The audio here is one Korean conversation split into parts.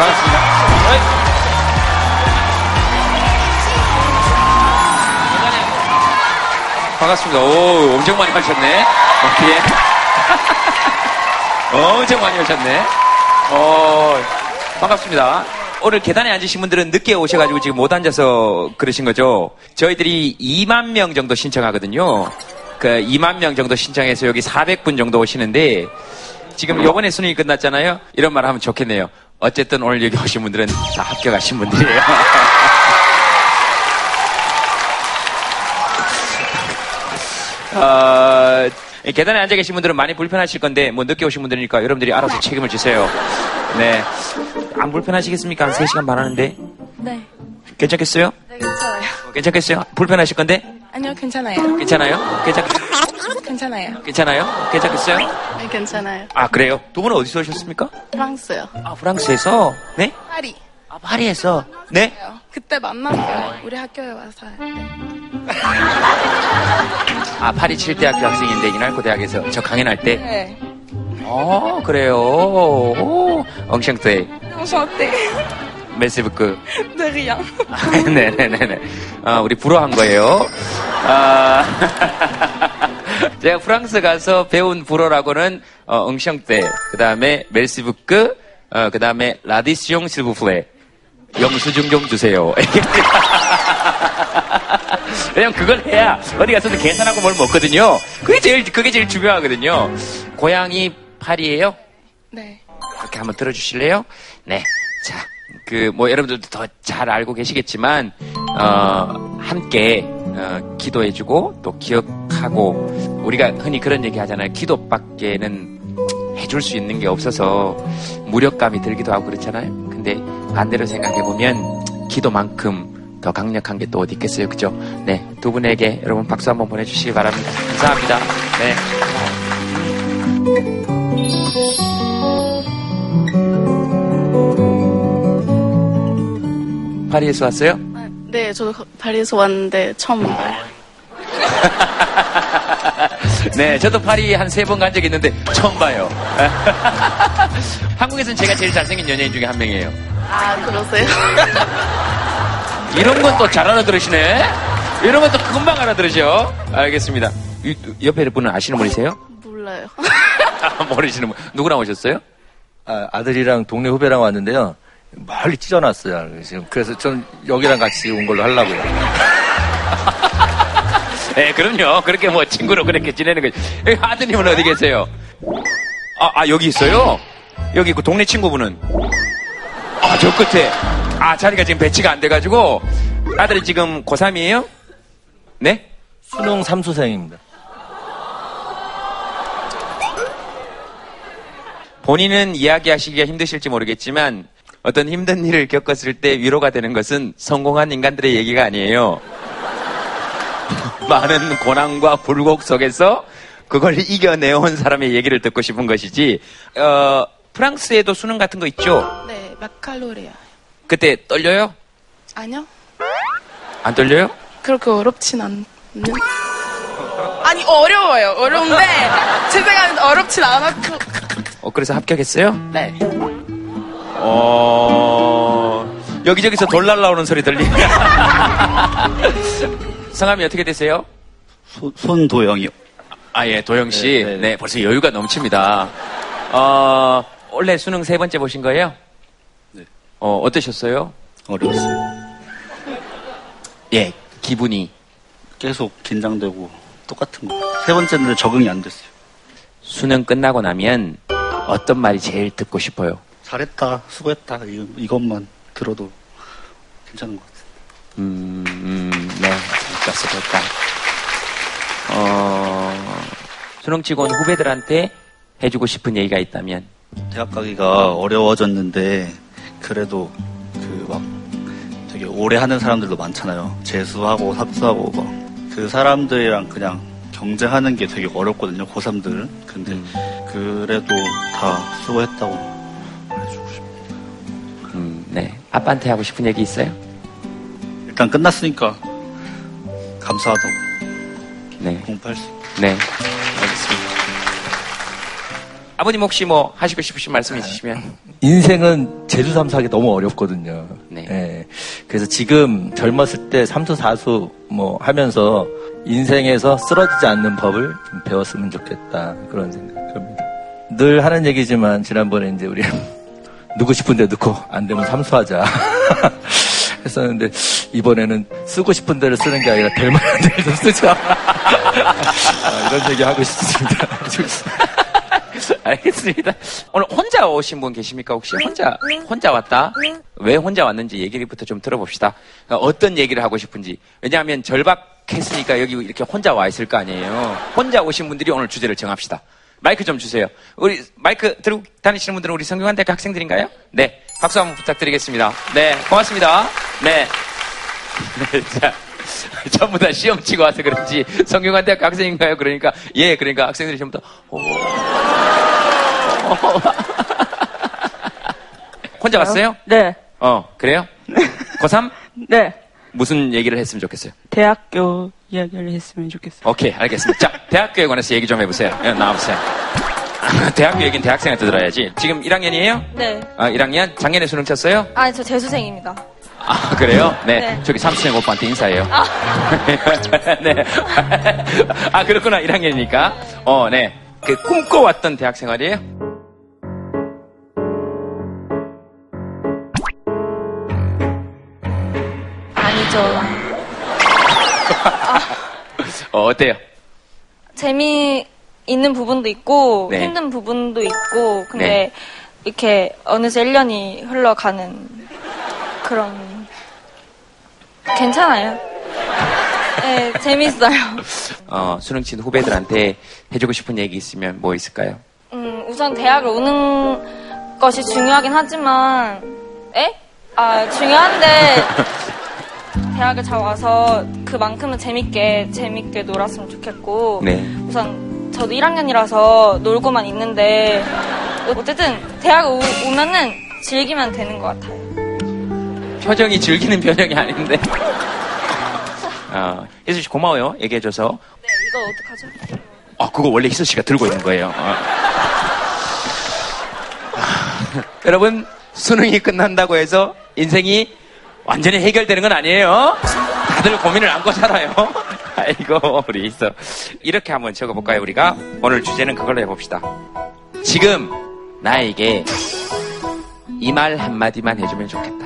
반갑습니다. 반갑습니다. 오, 엄청 많이 하셨네. 어, 예. 엄청 많이 하셨네. 어, 반갑습니다. 오늘 계단에 앉으신 분들은 늦게 오셔가지고 지금 못 앉아서 그러신 거죠. 저희들이 2만 명 정도 신청하거든요. 그 2만 명 정도 신청해서 여기 400분 정도 오시는데 지금 요번에 수능이 끝났잖아요. 이런 말 하면 좋겠네요. 어쨌든 오늘 여기 오신 분들은 다 합격하신 분들이에요. 어, 계단에 앉아 계신 분들은 많이 불편하실 건데, 뭐 늦게 오신 분들이니까 여러분들이 알아서 책임을 지세요. 네. 안 불편하시겠습니까? 한 3시간 반 하는데? 네. 괜찮겠어요? 네, 괜찮아요. 어, 괜찮겠어요? 불편하실 건데? 아니요, 괜찮아요. 괜찮아요? 괜찮, 괜찮아요. 괜찮아요? 괜찮겠어요? 네, 괜찮아요. 아, 그래요? 두 분은 어디서 오셨습니까? 프랑스요. 아, 프랑스에서? 네? 파리. 아, 파리에서? 네? 그때 만났어요. 우리 학교에 와서. 네. 아, 파리 7대 학교 학생인데, 이날 고 대학에서 저 강연할 때? 네. 어, 그래요. 오, 엉샹떼. 어때? 메시브크. 네, rien. 네네네네. 아, 우리 불어한 거예요. 아, 제가 프랑스 가서 배운 불어라고는, 어, 엉샹떼, 그 다음에 멜시브크, 어, 그 다음에 라디시옹 실부플레. 영수증 좀 주세요. 왜냐면 그걸 해야 어디 가서도 계산하고 뭘 먹거든요. 그게 제일, 그게 제일 중요하거든요. 고향이 파리예요 네. 그렇게 한번 들어주실래요? 네. 자, 그, 뭐, 여러분들도 더 잘 알고 계시겠지만, 어, 함께, 어, 기도해주고, 또 기억하고, 우리가 흔히 그런 얘기 하잖아요. 기도밖에는 해줄 수 있는 게 없어서 무력감이 들기도 하고 그렇잖아요. 근데 반대로 생각해 보면, 기도만큼 더 강력한 게 또 어디 있겠어요. 그죠? 네. 두 분에게 여러분 박수 한번 보내주시기 바랍니다. 감사합니다. 네. 파리에서 왔어요? 아, 네, 저도 거- 파리에서 왔는데 처음 봐요. 네, 저도 파리 한 세 번 간 적이 있는데 처음 봐요. 한국에서는 제가 제일 잘생긴 연예인 중에 한 명이에요. 아, 그러세요? 이런 건 또 잘 알아들으시네? 이런 건 또 금방 알아들으셔. 알겠습니다. 이- 옆에 분은 아시는 분이세요? 몰라요. 모르시는 분. 누구랑 오셨어요? 아, 아들이랑 동네 후배랑 왔는데요. 멀리 찢어놨어요. 지금 그래서 전 여기랑 같이 온 걸로 하려고요. 네, 그럼요. 그렇게 뭐 친구로 그렇게 지내는 거지. 여기 아드님은 어디 계세요? 아, 아, 여기 있어요? 여기 있고 동네 친구분은? 아, 저 끝에. 아, 자리가 지금 배치가 안 돼가지고 아들이 지금 고3이에요? 네? 수능 삼수생입니다. 본인은 이야기하시기가 힘드실지 모르겠지만 어떤 힘든 일을 겪었을 때 위로가 되는 것은 성공한 인간들의 얘기가 아니에요. 많은 고난과 불곡 속에서 그걸 이겨내온 사람의 얘기를 듣고 싶은 것이지. 어, 프랑스에도 수능 같은 거 있죠? 네, 마칼로리아. 그때 떨려요? 아니요? 안 떨려요? 그렇게 어렵진 않는? 아니, 어려워요. 어려운데, 제 생각엔 어렵진 않았고. 어, 그래서 합격했어요? 네. 어, 여기저기서 돌 날라오는 소리 들리네. 성함이 어떻게 되세요? 소- 손도영이요. 아, 예, 도영 씨. 네, 네, 네. 벌써 여유가 넘칩니다. 어, 원래 수능 세 번째 보신 거예요? 네. 어, 어떠셨어요? 어려웠어요. 예, 기분이. 계속 긴장되고 똑같은 거. 세 번째는 적응이 안 됐어요. 수능 끝나고 나면 어떤 말이 제일 듣고 싶어요? 잘했다, 수고했다. 이, 이것만 들어도 괜찮은 것 같아요. 음, 음, 네, 진짜 수고했다. 어, 수능 온 후배들한테 해주고 싶은 얘기가 있다면? 대학 가기가 어려워졌는데 그래도 그 막 되게 오래 하는 사람들도 많잖아요. 재수하고 삭수하고 막 그 사람들이랑 그냥 경쟁하는 게 되게 어렵거든요. 고3들은. 근데 그래도 다 수고했다고. 음, 네. 아빠한테 하고 싶은 얘기 있어요? 일단 끝났으니까 감사하다고 네. 공부할 수 있고. 네. 알겠습니다. 아버님 혹시 뭐 하시고 싶으신 말씀 있으시면. 인생은 제주 삼수하기 너무 어렵거든요. 네. 예. 그래서 지금 젊었을 때 삼수 사수 뭐 하면서 인생에서 쓰러지지 않는 법을 좀 배웠으면 좋겠다 그런 생각합니다. 늘 하는 얘기지만 지난번에 이제 우리 누구 싶은데 넣고 안 되면 삼수하자 했었는데 이번에는 쓰고 싶은 데를 쓰는 게 아니라 될 만한 데를 좀 쓰자 아, 이런 얘기 하고 싶습니다. 알겠습니다. 오늘 혼자 오신 분 계십니까? 혹시 혼자 혼자 왔다? 왜 혼자 왔는지 얘기부터 좀 들어봅시다. 어떤 얘기를 하고 싶은지. 왜냐하면 절박했으니까 여기 이렇게 혼자 와 있을 거 아니에요. 혼자 오신 분들이 오늘 주제를 정합시다. 마이크 좀 주세요. 우리 마이크 들고 다니시는 분들은 우리 성균관대학교 학생들인가요? 네, 박수 한번 부탁드리겠습니다. 네, 고맙습니다. 네. 네, 자, 전부 다 시험 치고 와서 그런지 성균관대학교 학생인가요? 그러니까 예, 그러니까 학생들이 전부 다 오. 혼자 왔어요? 네. 어, 그래요? 고3? 네. 무슨 얘기를 했으면 좋겠어요? 대학교 이야기를 했으면 좋겠어요. 오케이, 알겠습니다. 자, 대학교에 관해서 얘기 좀 해보세요. 예, 나와보세요. 대학교 얘기는 대학생한테 들어야지. 지금 1학년이에요? 네. 아, 1학년? 작년에 수능 쳤어요? 아니, 저 재수생입니다. 아, 그래요? 네. 네. 저기 삼수생 오빠한테 인사해요. 네. 아, 그렇구나. 1학년이니까. 어, 네. 그 꿈꿔왔던 대학 생활이에요? 아니죠. 어, 어때요? 재미 있는 부분도 있고, 네. 힘든 부분도 있고, 근데 네. 이렇게 어느새 1년이 흘러가는 그런, 괜찮아요. 네, 재밌어요. 어, 수능 친 후배들한테 해주고 싶은 얘기 있으면 뭐 있을까요? 음, 우선 대학을 오는 것이 중요하긴 하지만, 에? 아, 중요한데, 대학을 잘 와서 그만큼은 재밌게, 재밌게 놀았으면 좋겠고, 네. 우선 저도 1학년이라서 놀고만 있는데, 어쨌든 대학을 오, 오면은 즐기면 되는 것 같아요. 표정이 즐기는 표정이 아닌데. 어, 희수 씨 고마워요. 얘기해줘서. 네, 이거 어떡하죠? 아, 그거 원래 희수 씨가 들고 있는 거예요. 어. 여러분, 수능이 끝난다고 해서 인생이 완전히 해결되는 건 아니에요. 다들 고민을 안고 살아요. 아이고, 우리 있어. 이렇게 한번 적어볼까요, 우리가? 오늘 주제는 그걸로 해봅시다. 지금 나에게 이 말 한마디만 해주면 좋겠다.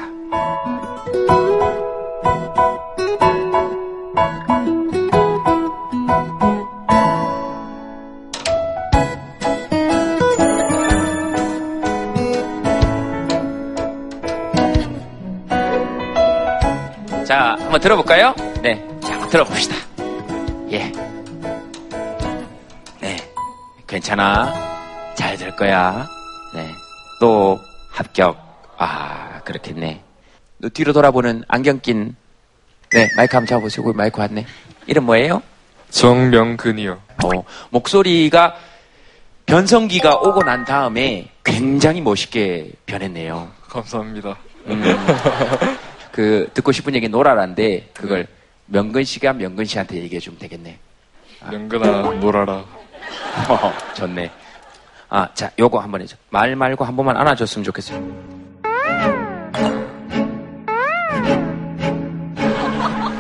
한번 들어볼까요? 네. 자, 한번 들어봅시다. 예. 네. 괜찮아. 잘 될 거야. 네. 또 합격. 아, 그렇겠네. 너 뒤로 돌아보는 안경 낀. 네, 마이크 한번 잡아보시고 마이크 왔네. 이름 뭐예요? 정명근이요. 어, 목소리가 변성기가 오고 난 다음에 굉장히 멋있게 변했네요. 감사합니다. 음, 그 듣고 싶은 얘기 노라란데 그걸 명근 씨가 명근 씨한테 얘기해 주면 되겠네. 명근아, 놀아라. 어, 좋네. 아, 자, 요거 한번 해줘. 말 말고 한 번만 안아줬으면 좋겠어요.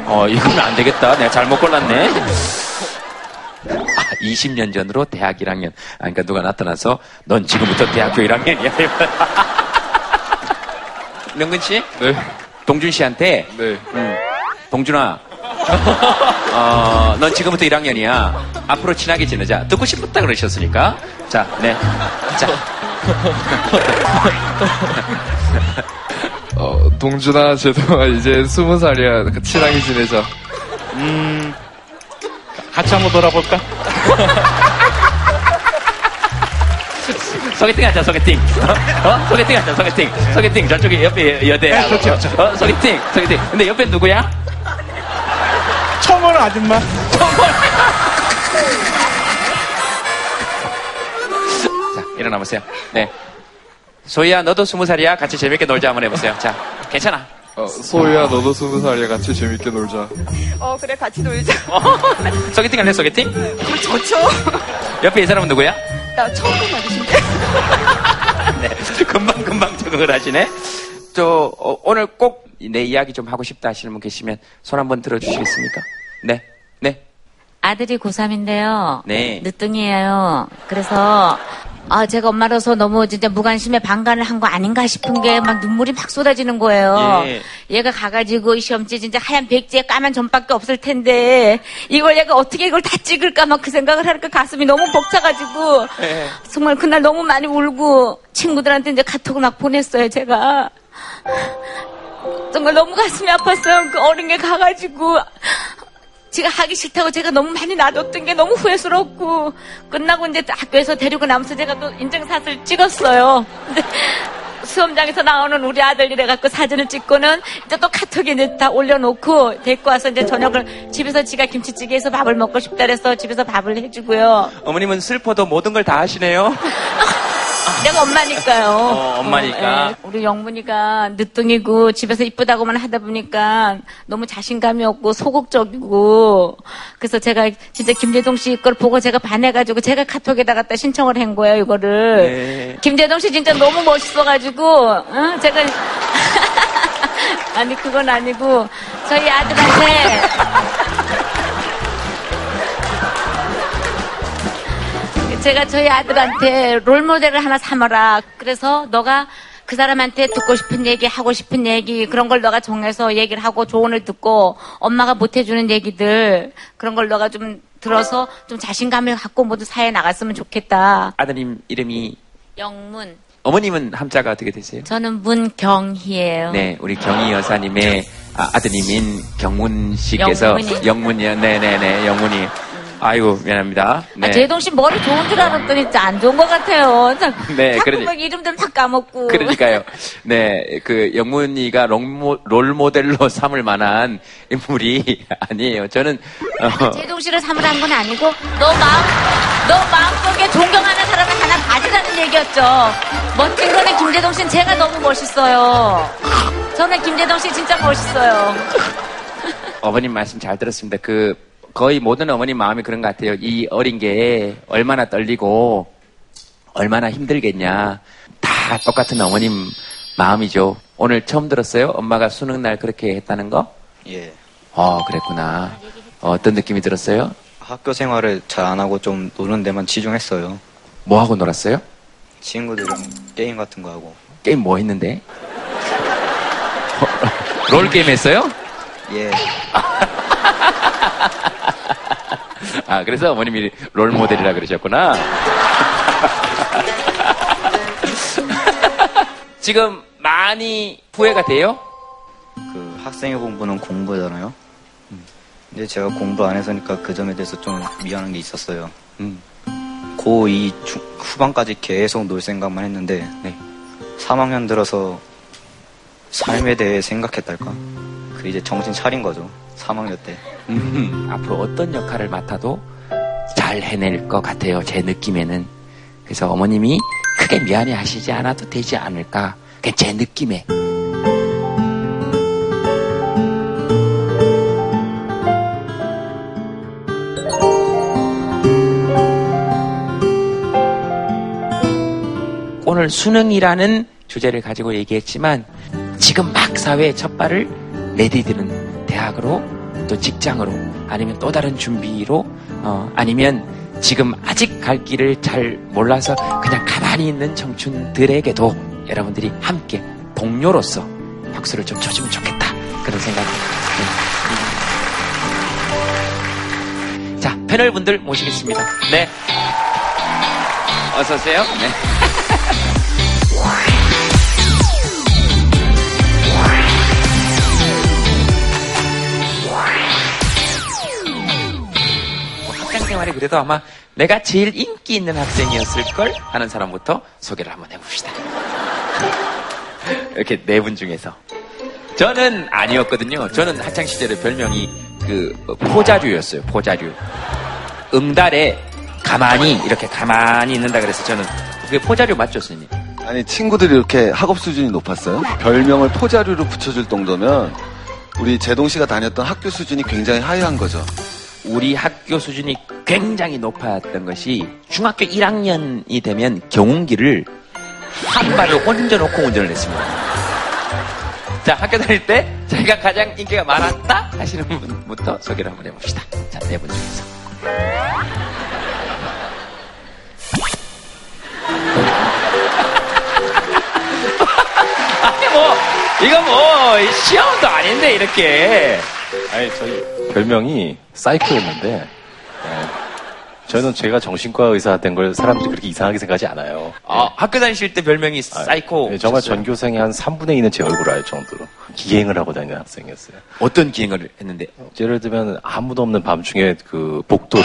어, 이거는 안 되겠다. 내가 잘못 골랐네. 아, 20년 전으로 대학 1학년. 아, 그러니까 누가 나타나서 넌 지금부터 대학교 1학년이야. 명근 씨? 네, 동준 씨한테 네. 음, 동준아, 어, 넌 지금부터 1학년이야. 앞으로 친하게 지내자. 듣고 싶었다 그러셨으니까. 자, 네. 자, 어, 동준아, 제동아, 이제 스무 살이야. 친하게 지내자. 같이 한번 돌아볼까? 소개팅 하자, 소개팅. 어? 소개팅 하자, 소개팅. 소개팅. 저쪽에 옆에 여대야. 그렇죠, 어, 소개팅, 소개팅. 근데 옆에 누구야? 오는 아줌마. 자, 일어나 보세요. 네. 소희야, 너도 스무 살이야? 같이 재밌게 놀자 한번 해보세요. 자, 괜찮아. 어, 소희야, 너도 스무 살이야. 같이 재밌게 놀자. 어, 그래, 같이 놀자. 어, 소개팅 할래, 소개팅? 좋죠. 옆에 이 사람은 누구야? 나 처음 본 아저씨인데. 네, 금방 금방 적응을 하시네. 저 어, 오늘 꼭 내 이야기 좀 하고 싶다 하시는 분 계시면 손 한번 들어주시겠습니까? 네, 네, 아들이 고3인데요. 네. 늦둥이에요. 그래서 아, 제가 엄마로서 너무 진짜 무관심에 방관을 한 거 아닌가 싶은 게 막 눈물이 막 쏟아지는 거예요. 예. 얘가 가가지고 이 시험지 진짜 하얀 백지에 까만 점밖에 없을 텐데 이걸 얘가 어떻게 이걸 다 찍을까 막 그 생각을 하니까 가슴이 너무 벅차가지고 예. 정말 그날 너무 많이 울고 친구들한테 이제 카톡을 막 보냈어요, 제가. 정말 너무 가슴이 아팠어요. 그 어린 게 가가지고. 제가 하기 싫다고 제가 너무 많이 놔뒀던 게 너무 후회스럽고 끝나고 이제 학교에서 데리고 나면서 제가 또 인증샷을 찍었어요. 근데 수험장에서 나오는 우리 아들 이래갖고 사진을 찍고는 이제 또 카톡에 이제 다 올려놓고 데리고 와서 이제 저녁을 집에서 지가 김치찌개에서 밥을 먹고 싶다 그래서 집에서 밥을 해주고요. 어머님은 슬퍼도 모든 걸 다 하시네요. 내가 엄마니까요. 어, 엄마니까. 예. 우리 영문이가 늦둥이고 집에서 이쁘다고만 하다 보니까 너무 자신감이 없고 소극적이고 그래서 제가 진짜 김재동 씨 걸 보고 제가 반해가지고 제가 카톡에다 갖다 신청을 한 거예요 이거를. 네. 김재동 씨 진짜 너무 멋있어가지고 어? 제가 아니 그건 아니고 저희 아들한테 제가 저희 아들한테 롤 모델을 하나 삼아라. 그래서 너가 그 사람한테 듣고 싶은 얘기, 하고 싶은 얘기, 그런 걸 너가 정해서 얘기를 하고 조언을 듣고 엄마가 못 해주는 얘기들, 그런 걸 너가 좀 들어서 좀 자신감을 갖고 모두 사회에 나갔으면 좋겠다. 아드님 이름이 영문. 어머님은 함자가 어떻게 되세요? 저는 문경희예요. 네, 우리 경희 여사님의 아, 아드님인 경문 씨께서 영문이. 영문이요. 네 네 네, 영문이. 아이고 미안합니다. 네. 아, 제동 씨 머리 좋은 줄 알았더니 진짜 안 좋은 것 같아요. 자, 네, 그러니- 막 이름들 다 까먹고. 그러니까요. 네, 그 영문이가 롤모, 롤 모델로 삼을 만한 인물이 아니에요. 저는 어, 제동 씨를 삼으라는 건 아니고 너 마음 너 마음속에 존경하는 사람을 하나 가지라는 얘기였죠. 멋진 거는 김재동 씨는 제가 너무 멋있어요. 저는 김재동 씨 진짜 멋있어요. 어머님 말씀 잘 들었습니다. 그 거의 모든 어머님 마음이 그런 것 같아요. 이 어린 게 얼마나 떨리고 얼마나 힘들겠냐. 다 똑같은 어머님 마음이죠. 오늘 처음 들었어요? 엄마가 수능 날 그렇게 했다는 거? 예. 어, 그랬구나. 어, 떤 느낌이 들었어요? 학교 생활을 잘 안 하고 좀 노는 데만 치중했어요. 뭐 하고 놀았어요? 친구들이랑 게임 같은 거 하고. 게임 뭐 했는데? 롤 게임 했어요? 예. 아, 그래서 어머님이 롤 모델이라 그러셨구나. 지금 많이 후회가 돼요? 그 학생의 공부는 공부잖아요. 근데 제가 공부 안 해서니까 그 점에 대해서 좀 미안한 게 있었어요. 음. 고2 중- 후반까지 계속 놀 생각만 했는데 네. 3학년 들어서 삶에 대해 생각했달까? 그 이제 정신 차린 거죠. 3학년 때. 음, 앞으로 어떤 역할을 맡아도 잘 해낼 것 같아요. 제 느낌에는. 그래서 어머님이 크게 미안해 하시지 않아도 되지 않을까. 제 느낌에. 오늘 수능이라는 주제를 가지고 얘기했지만 지금 막 사회의 첫 발을 내디디는 대학으로 또 직장으로 아니면 또 다른 준비로 어, 아니면 지금 아직 갈 길을 잘 몰라서 그냥 가만히 있는 청춘들에게도 여러분들이 함께 동료로서 박수를 좀 쳐주면 좋겠다 그런 생각이 듭니다. 자 패널 분들 모시겠습니다. 네 어서 오세요. 네. 생활에 그래도 아마 내가 제일 인기 있는 학생이었을 걸 하는 사람부터 소개를 한번 해봅시다. 이렇게 네 분 중에서 저는 아니었거든요. 저는 학창 시절에 별명이 그 포자류였어요. 포자류. 응달에 가만히 이렇게 가만히 있는다 그래서 저는 그게 포자류 맞죠, 선생님? 아니 친구들이 이렇게 학업 수준이 높았어요. 별명을 포자류로 붙여줄 정도면 우리 제동 씨가 다녔던 학교 수준이 굉장히 하이한 거죠. 우리 학교 수준이 굉장히 높았던 것이 중학교 1학년이 되면 경운기를 한 발을 얹어놓고 운전을 했습니다. 자, 학교 다닐 때 자기가 가장 인기가 많았다 하시는 분부터 소개를 한번 해봅시다. 자, 네 분 중에서. 아니, 뭐, 이거 뭐, 시험도 아닌데, 이렇게. 아니, 저희 별명이 사이코였는데, 예. 저는 제가 정신과 의사 된 걸 사람들이 그렇게 이상하게 생각하지 않아요. 아, 학교 다니실 때 별명이 사이코. 예, 정말 전교생의 한 3분의 2는 제 얼굴을 알 정도로 기행을 하고 다니는 학생이었어요. 어떤 기행을 했는데? 예를 들면 아무도 없는 밤중에 그 복도를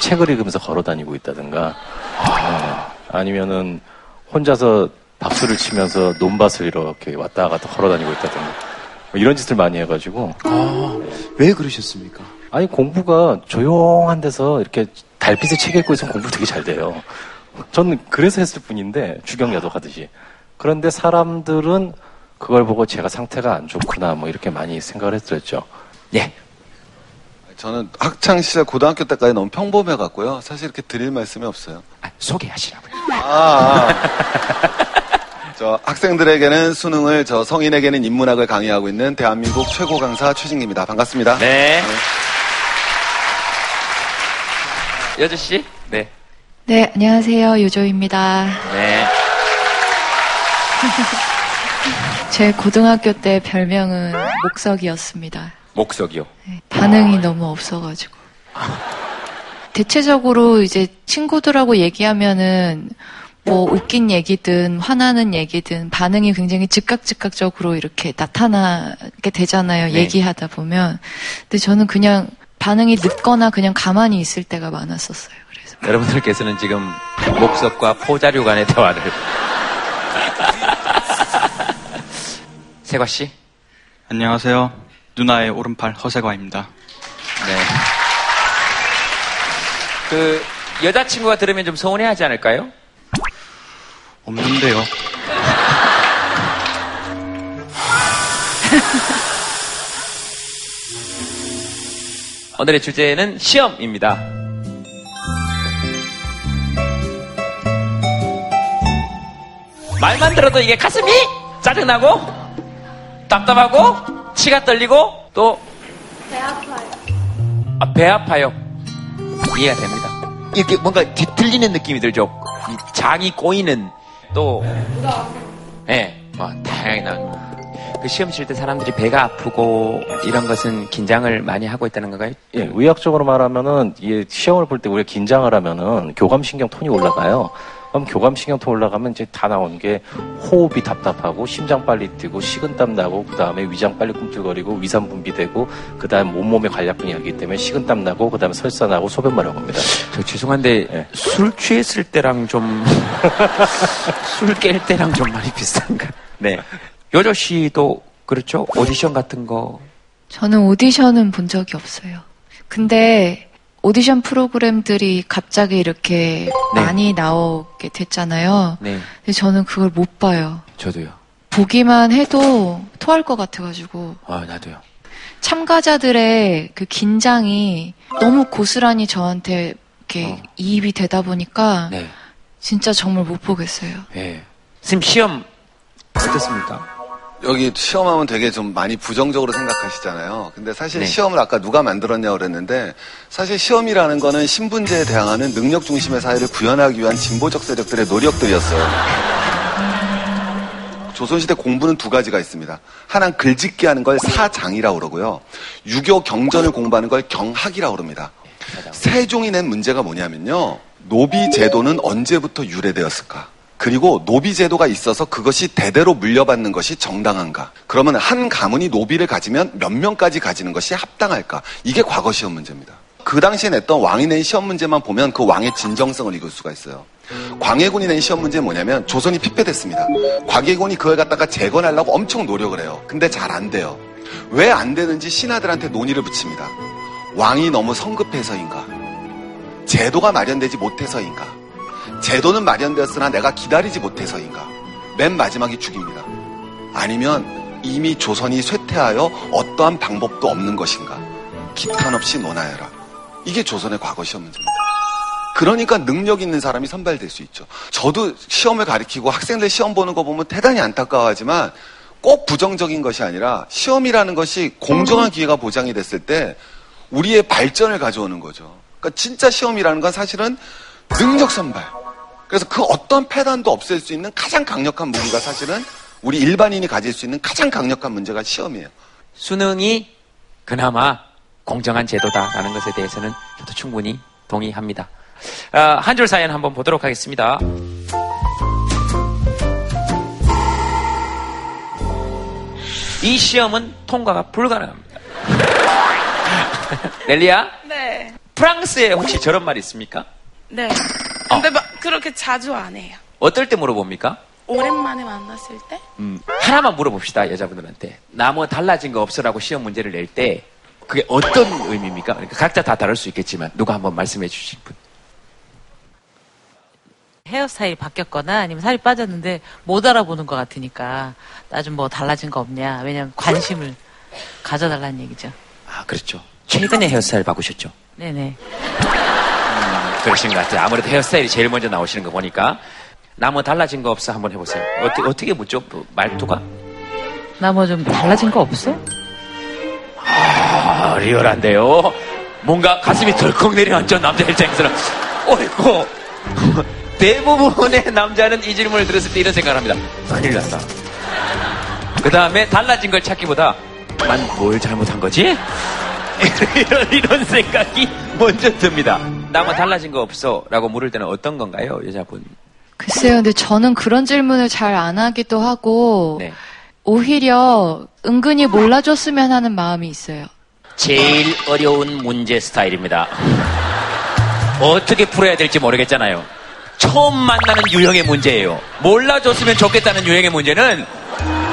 책을 읽으면서 걸어 다니고 있다든가, 예, 아니면은 혼자서 박수를 치면서 논밭을 이렇게 왔다 갔다 걸어 다니고 있다든가, 뭐 이런 짓을 많이 해가지고. 아, 왜 그러셨습니까? 아니, 공부가 조용한 데서 이렇게 달빛에 책 읽고 있으면 공부 되게 잘 돼요. 저는 그래서 했을 뿐인데, 주경야도 가듯이. 그런데 사람들은 그걸 보고 제가 상태가 안 좋구나, 뭐 이렇게 많이 생각을 했었죠. 예. 저는 학창 시절 고등학교 때까지 너무 평범해 갖고요. 사실 이렇게 드릴 말씀이 없어요. 아, 소개하시라고요. 아, 아. 저 학생들에게는 수능을 저 성인에게는 인문학을 강의하고 있는 대한민국 최고 강사 최진기입니다. 반갑습니다. 네. 여주 씨? 네. 네, 안녕하세요. 요조입니다. 네. 제 고등학교 때 별명은 목석이었습니다. 목석이요. 반응이 너무 없어가지고. 대체적으로 이제 친구들하고 얘기하면은 뭐 웃긴 얘기든 화나는 얘기든 반응이 굉장히 즉각 즉각적으로 이렇게 나타나게 되잖아요. 네. 얘기하다 보면. 근데 저는 그냥 반응이 늦거나 그냥 가만히 있을 때가 많았었어요. 여러분들께서는 지금 목석과 포자류 간의 대화를. 세과 씨? 안녕하세요. 누나의 오른팔 허세과입니다. 네. 그 여자친구가 들으면 좀 서운해하지 않을까요? 없는데요. 오늘의 주제는 시험입니다. 말만 들어도 이게 가슴이 짜증나고 답답하고 치가 떨리고 또 배 아파요. 아, 배 아파요. 이해가 됩니다. 이렇게 뭔가 뒤틀리는 느낌이 들죠. 이 장이 꼬이는 또, 예, 뭐 다양하게 나옵니다. 그 시험 칠 때 사람들이 배가 아프고 이런 것은 긴장을 많이 하고 있다는 건가요? 예, 의학적으로 말하면은 이게 시험을 볼 때 우리가 긴장을 하면은 교감신경 톤이 올라가요. 그럼 교감신경 톤 올라가면 이제 다 나오는 게 호흡이 답답하고 심장 빨리 뛰고 식은땀 나고 그 다음에 위장 빨리 꿈틀거리고 위산 분비되고 그 다음 온몸에 관략근이 하기 때문에 식은땀 나고 그 다음에 설사 나고 소변 마려고 합니다. 저 죄송한데 술 취했을 때랑 좀 술 깰 때랑 좀 많이 비슷한가? 네. 여조 씨도 그렇죠? 오디션 같은 거 저는 오디션은 본 적이 없어요. 근데 오디션 프로그램들이 갑자기 이렇게 네. 많이 나오게 됐잖아요. 네. 근데 저는 그걸 못 봐요. 저도요. 보기만 해도 토할 것 같아가지고 아 나도요. 참가자들의 그 긴장이 너무 고스란히 저한테 이렇게 이입이 되다 보니까 네. 진짜 정말 못 보겠어요. 예. 선생님 시험 어떻습니까? 여기 시험하면 되게 좀 많이 부정적으로 생각하시잖아요. 근데 사실 네. 시험을 아까 누가 만들었냐고 그랬는데 사실 시험이라는 거는 신분제에 대항하는 능력 중심의 사회를 구현하기 위한 진보적 세력들의 노력들이었어요. 조선시대 공부는 두 가지가 있습니다. 하나는 글짓기 하는 걸 사장이라고 그러고요. 유교 경전을 공부하는 걸 경학이라고 그럽니다. 세종이 낸 문제가 뭐냐면요. 노비 제도는 언제부터 유래되었을까? 그리고 노비 제도가 있어서 그것이 대대로 물려받는 것이 정당한가? 그러면 한 가문이 노비를 가지면 몇 명까지 가지는 것이 합당할까? 이게 과거 시험 문제입니다. 그 당시에 냈던 왕이 낸 시험 문제만 보면 그 왕의 진정성을 읽을 수가 있어요. 광해군이 낸 시험 문제는 뭐냐면 조선이 피폐됐습니다. 광해군이 그걸 갖다가 재건하려고 엄청 노력을 해요. 근데 잘 안 돼요. 왜 안 되는지 신하들한테 논의를 붙입니다. 왕이 너무 성급해서인가? 제도가 마련되지 못해서인가? 제도는 마련되었으나 내가 기다리지 못해서인가? 맨 마지막이 죽입니다. 아니면 이미 조선이 쇠퇴하여 어떠한 방법도 없는 것인가? 기탄 없이 논하여라. 이게 조선의 과거 시험 문제입니다. 그러니까 능력 있는 사람이 선발될 수 있죠. 저도 시험을 가리키고 학생들 시험 보는 거 보면 대단히 안타까워하지만 꼭 부정적인 것이 아니라 시험이라는 것이 공정한 기회가 보장이 됐을 때 우리의 발전을 가져오는 거죠. 그러니까 진짜 시험이라는 건 사실은 능력 선발. 그래서 그 어떤 패단도 없앨 수 있는 가장 강력한 무기가 사실은 우리 일반인이 가질 수 있는 가장 강력한 문제가 시험이에요. 수능이 그나마 공정한 제도다라는 것에 대해서는 저도 충분히 동의합니다. 아, 한줄 사연 한번 보도록 하겠습니다. 이 시험은 통과가 불가능합니다. 넬리야, 네. 프랑스에 혹시 저런 말 있습니까? 네. 근데 막 그렇게 자주 안 해요. 어떨 때 물어봅니까? 오랜만에 만났을 때? 음, 하나만 물어봅시다, 여자분들한테. 나 뭐 달라진 거 없어라고 시험 문제를 낼 때, 그게 어떤 의미입니까? 그러니까 각자 다 다를 수 있겠지만, 누가 한번 말씀해 주실 분. 헤어스타일이 바뀌었거나 아니면 살이 빠졌는데 못 알아보는 것 같으니까 나 좀 뭐 달라진 거 없냐. 왜냐면 관심을 가져달라는 얘기죠. 아, 그렇죠. 최근에 헤어스타일 바꾸셨죠? 네네. 그러신 것 같아요. 아무래도 헤어스타일이 제일 먼저 나오시는 거 보니까. 나 뭐 달라진 거 없어? 한번 해보세요. 어떻게, 어떻게 묻죠? 뭐 말투가? 나 뭐 좀 달라진 거 없어? 아, 리얼한데요. 뭔가 가슴이 덜컥 내려앉죠, 남자 입장에서는. 어이구. 대부분의 남자는 이 질문을 들었을 때 이런 생각을 합니다. 큰일 났다. 그 다음에 달라진 걸 찾기보다, 난 뭘 잘못한 거지? 이런, 이런 생각이 먼저 듭니다. 나만 달라진 거 없어? 라고 물을 때는 어떤 건가요, 여자분? 글쎄요, 근데 저는 그런 질문을 잘 안 하기도 하고, 네. 오히려 은근히 몰라줬으면 하는 마음이 있어요. 제일 어려운 문제 스타일입니다. 어떻게 풀어야 될지 모르겠잖아요. 처음 만나는 유형의 문제예요. 몰라줬으면 좋겠다는 유형의 문제는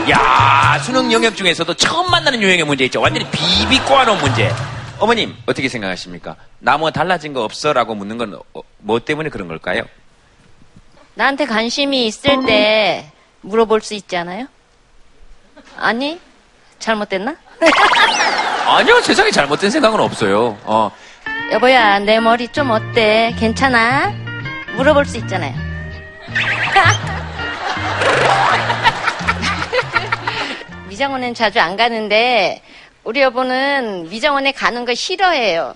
야 수능 영역 중에서도 처음 만나는 유형의 문제 있죠. 완전히 비비 꼬아놓은 문제. 어머님 어떻게 생각하십니까? 나뭐 달라진 거 없어 라고 묻는 건 뭐 때문에 그런 걸까요? 나한테 관심이 있을 때 물어볼 수 있잖아요? 아니? 잘못됐나? 아니요 세상에 잘못된 생각은 없어요. 어, 여보야, 내 머리 좀 어때? 괜찮아? 물어볼 수 있잖아요. 미장원은 자주 안 가는데 우리 여보는 미장원에 가는 거 싫어해요.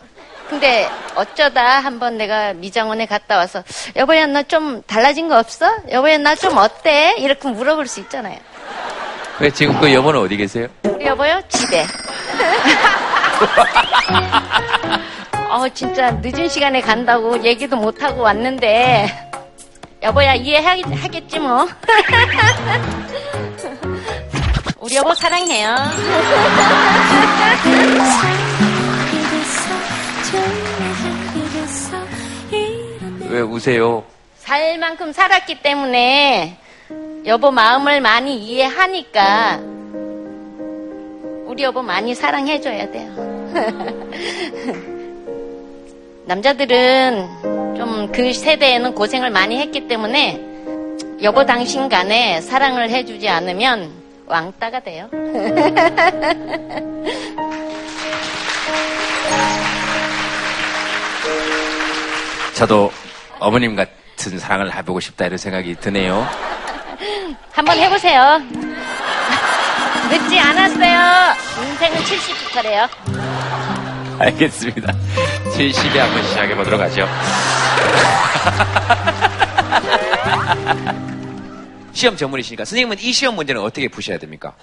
근데 어쩌다 한번 내가 미장원에 갔다 와서 여보야 나 좀 달라진 거 없어? 여보야 나 좀 어때? 이렇게 물어볼 수 있잖아요. 왜 지금 그 여보는 어디 계세요? 우리 여보요? 집에. 어, 진짜 늦은 시간에 간다고 얘기도 못 하고 왔는데, 여보야, 이해하겠지 뭐. 우리 여보 사랑해요. 왜 우세요? 살 만큼 살았기 때문에, 여보 마음을 많이 이해하니까, 우리 여보 많이 사랑해줘야 돼요. 남자들은 좀 그 세대에는 고생을 많이 했기 때문에 여보 당신 간에 사랑을 해주지 않으면 왕따가 돼요. 저도 어머님 같은 사랑을 해보고 싶다 이런 생각이 드네요. 한번 해보세요. 늦지 않았어요. 인생은 70부터래요. 알겠습니다. 70에 한번 시작해 보도록 하죠. 시험 전문이시니까 선생님은 이 시험 문제는 어떻게 푸셔야 됩니까?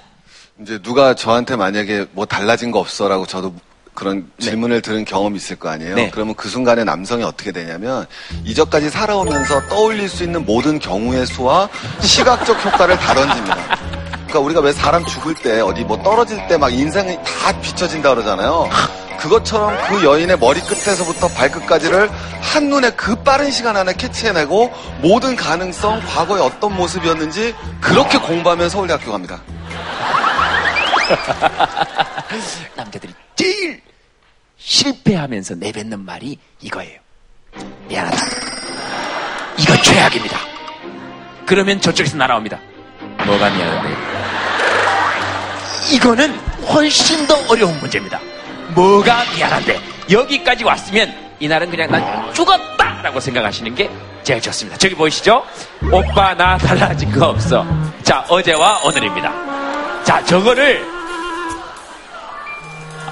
이제 누가 저한테 만약에 뭐 달라진 거 없어라고 저도 그런 네. 질문을 들은 경험이 있을 거 아니에요. 네. 그러면 그 순간에 남성이 어떻게 되냐면 이전까지 살아오면서 떠올릴 수 있는 모든 경우의 수와 시각적 효과를 다 던집니다. 그러니까 우리가 왜 사람 죽을 때 어디 뭐 떨어질 때 막 인생이 다 비춰진다 그러잖아요. 그것처럼 그 여인의 머리 끝에서부터 발끝까지를 한눈에 그 빠른 시간 안에 캐치해내고 모든 가능성, 과거의 어떤 모습이었는지 그렇게 공부하면 서울대학교 갑니다. 남자들이 제일 실패하면서 내뱉는 말이 이거예요. 미안하다. 이건 최악입니다. 그러면 저쪽에서 날아옵니다. 뭐가 미안한데? 이거는 훨씬 더 어려운 문제입니다. 뭐가 미안한데? 여기까지 왔으면 이날은 그냥 난 죽었다 라고 생각하시는 게 제일 좋습니다. 저기 보이시죠? 오빠 나 달라진 거 없어. 자 어제와 오늘입니다. 자 저거를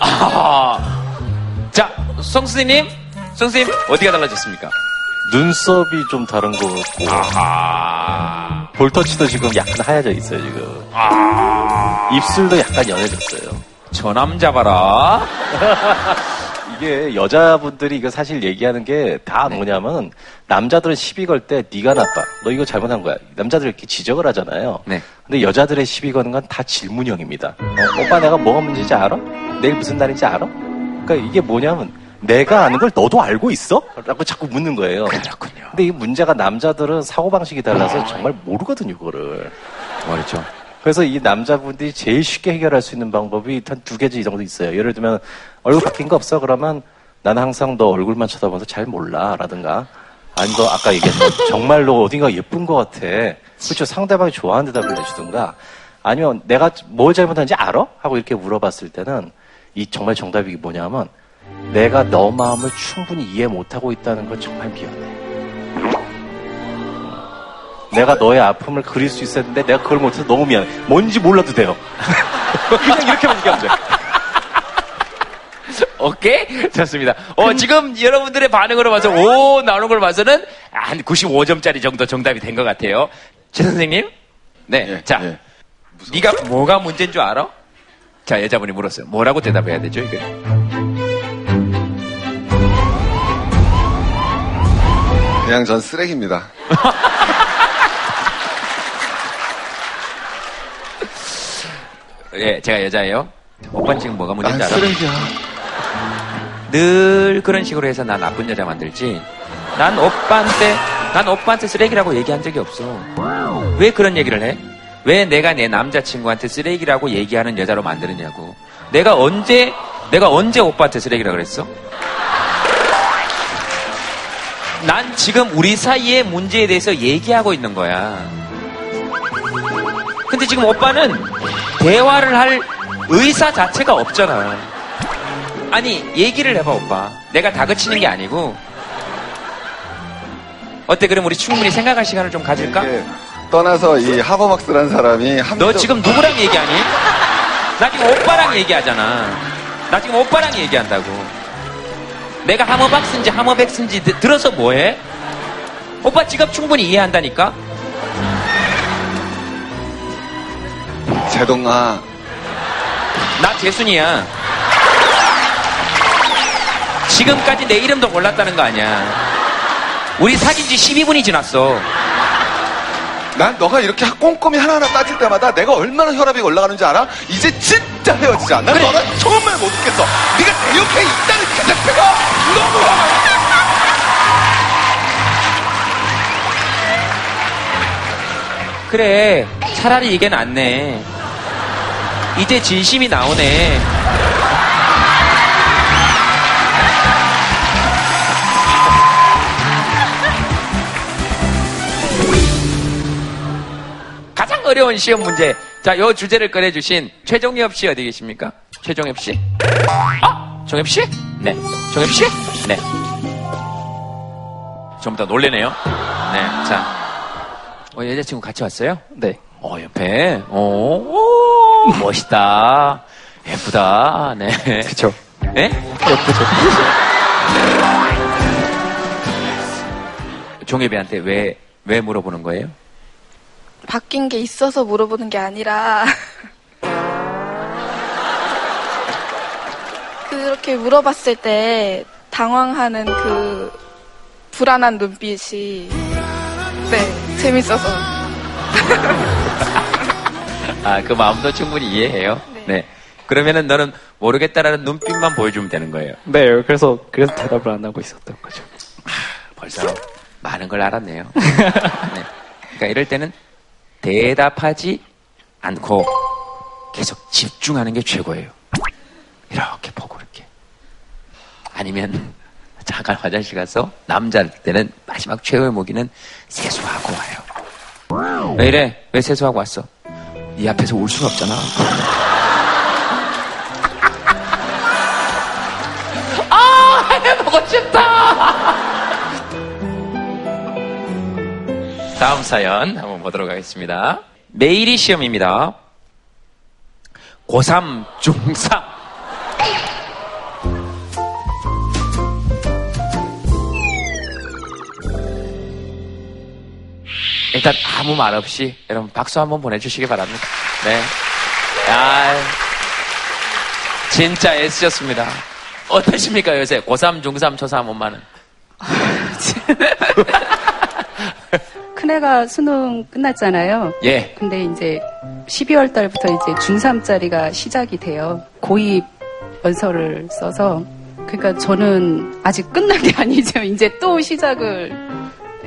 아, 자 성수님, 성수님 어디가 달라졌습니까? 눈썹이 좀 다른 것 같고. 볼터치도 지금 약간 하얘져 있어요, 지금. 입술도 약간 연해졌어요. 저 남자 봐라. 이게 여자분들이 이거 사실 얘기하는 게 다 뭐냐면 남자들은 시비 걸 때 네가 나빠. 너 이거 잘못한 거야. 남자들 이렇게 지적을 하잖아요. 네. 근데 여자들의 시비 거는 건 다 질문형입니다. 어, 오빠 내가 뭐가 문제인지 알아? 내일 무슨 날인지 알아? 그러니까 이게 뭐냐면 내가 아는 걸 너도 알고 있어? 라고 자꾸 묻는 거예요. 그렇군요. 근데 이 문제가 남자들은 사고방식이 달라서 정말 모르거든요, 그거를. 모르죠. 그래서 이 남자분들이 제일 쉽게 해결할 수 있는 방법이 한 두 개지 정도 있어요. 예를 들면, 얼굴 바뀐 거 없어? 그러면 나는 항상 너 얼굴만 쳐다보면서 잘 몰라. 라든가. 아니, 너 아까 얘기했던 정말로 어딘가 예쁜 것 같아. 그렇죠. 상대방이 좋아하는 대답을 해주든가. 아니면 내가 뭘 잘못하는지 알아? 하고 이렇게 물어봤을 때는 이 정말 정답이 뭐냐면 내가 너 마음을 충분히 이해 못하고 있다는 건 정말 미안해. 내가 너의 아픔을 그릴 수 있었는데 내가 그걸 못해서 너무 미안해. 뭔지 몰라도 돼요. 그냥 이렇게만 얘기하면 돼. 오케이? 좋습니다. 어, 지금 여러분들의 반응으로 봐서, 오, 나오는 걸 봐서는 한 95점짜리 정도 정답이 된 것 같아요. 최 선생님? 네. 자, 네가 뭐가 문제인 줄 알아? 자, 여자분이 물었어요. 뭐라고 대답해야 되죠, 이게? 그냥 전 쓰레기입니다. 예, 제가 여자예요. 오빠는 지금 뭐가 문제인지 난 알아? 쓰레기야. 늘 그런 식으로 해서 난 나쁜 여자 만들지. 난 오빠한테, 난 오빠한테 쓰레기라고 얘기한 적이 없어. 왜 그런 얘기를 해? 왜 내가 내 남자친구한테 쓰레기라고 얘기하는 여자로 만드느냐고. 내가 언제, 내가 언제 오빠한테 쓰레기라고 그랬어? 난 지금 우리 사이의 문제에 대해서 얘기하고 있는 거야. 근데 지금 오빠는 대화를 할 의사 자체가 없잖아. 아니, 얘기를 해봐, 오빠. 내가 다그치는 게 아니고. 어때, 그럼 우리 충분히 생각할 시간을 좀 가질까? 떠나서 이 하버막스라는 사람이 한 너 지금 누구랑 얘기하니? 나 지금 오빠랑 얘기하잖아. 나 지금 오빠랑 얘기한다고. 내가 하머박스인지 하머백스인지 드- 들어서 뭐해? 오빠 직업 충분히 이해한다니까? 제동아 나 재순이야. 지금까지 내 이름도 몰랐다는 거 아니야. 우리 사귄 지 12분이 지났어. 난 너가 이렇게 꼼꼼히 하나하나 따질 때마다 내가 얼마나 혈압이 올라가는지 알아? 이제 진짜 헤어지자. 난 너는 정말 못 듣겠어. 네가 내 옆에 있다는 그 자체가 너무 화가 나. 그래, 차라리 이게 낫네. 이제 진심이 나오네. 가장 어려운 시험 문제. 자, 요 주제를 꺼내주신 최종엽 씨 어디 계십니까? 최종엽 씨? 아! 종엽 씨? 네. 종엽 씨? 네. 좀더 놀래네요. 네. 자. 어, 여자친구 같이 왔어요? 네. 어, 옆에. 어, 오, 멋있다. 예쁘다. 네. 그쵸. 네? 예쁘죠. 종엽이한테 왜, 왜 물어보는 거예요? 바뀐 게 있어서 물어보는 게 아니라 그렇게 물어봤을 때 당황하는 그 불안한 눈빛이 네 재밌어서 아, 그 마음도 충분히 이해해요. 네. 그러면은 너는 모르겠다라는 눈빛만 보여주면 되는 거예요. 네, 그래서, 그래서 대답을 안 하고 있었던 거죠. 벌써 많은 걸 알았네요. 네. 그러니까 이럴 때는 대답하지 않고 계속 집중하는 게 최고예요. 이렇게 보고 이렇게. 아니면 잠깐 화장실 가서 남자일 때는 마지막 최후의 모기는 세수하고 와요. 왜 이래? 왜 세수하고 왔어? 네 앞에서 울 수는 없잖아. 아 보고 싶다. 다음 사연 한번 보도록 하겠습니다. 매일이 시험입니다. 고3, 중3. 일단 아무 말 없이 여러분 박수 한번 보내주시기 바랍니다. 네. 아, 진짜 애쓰셨습니다. 어떠십니까 요새 고3, 중3, 초3 엄마는? 큰애가 수능 끝났잖아요. 예. 근데 이제 12월 달부터 이제 중3짜리가 시작이 돼요. 고입 원서를 써서. 그러니까 저는 아직 끝난 게 아니죠. 이제 또 시작을,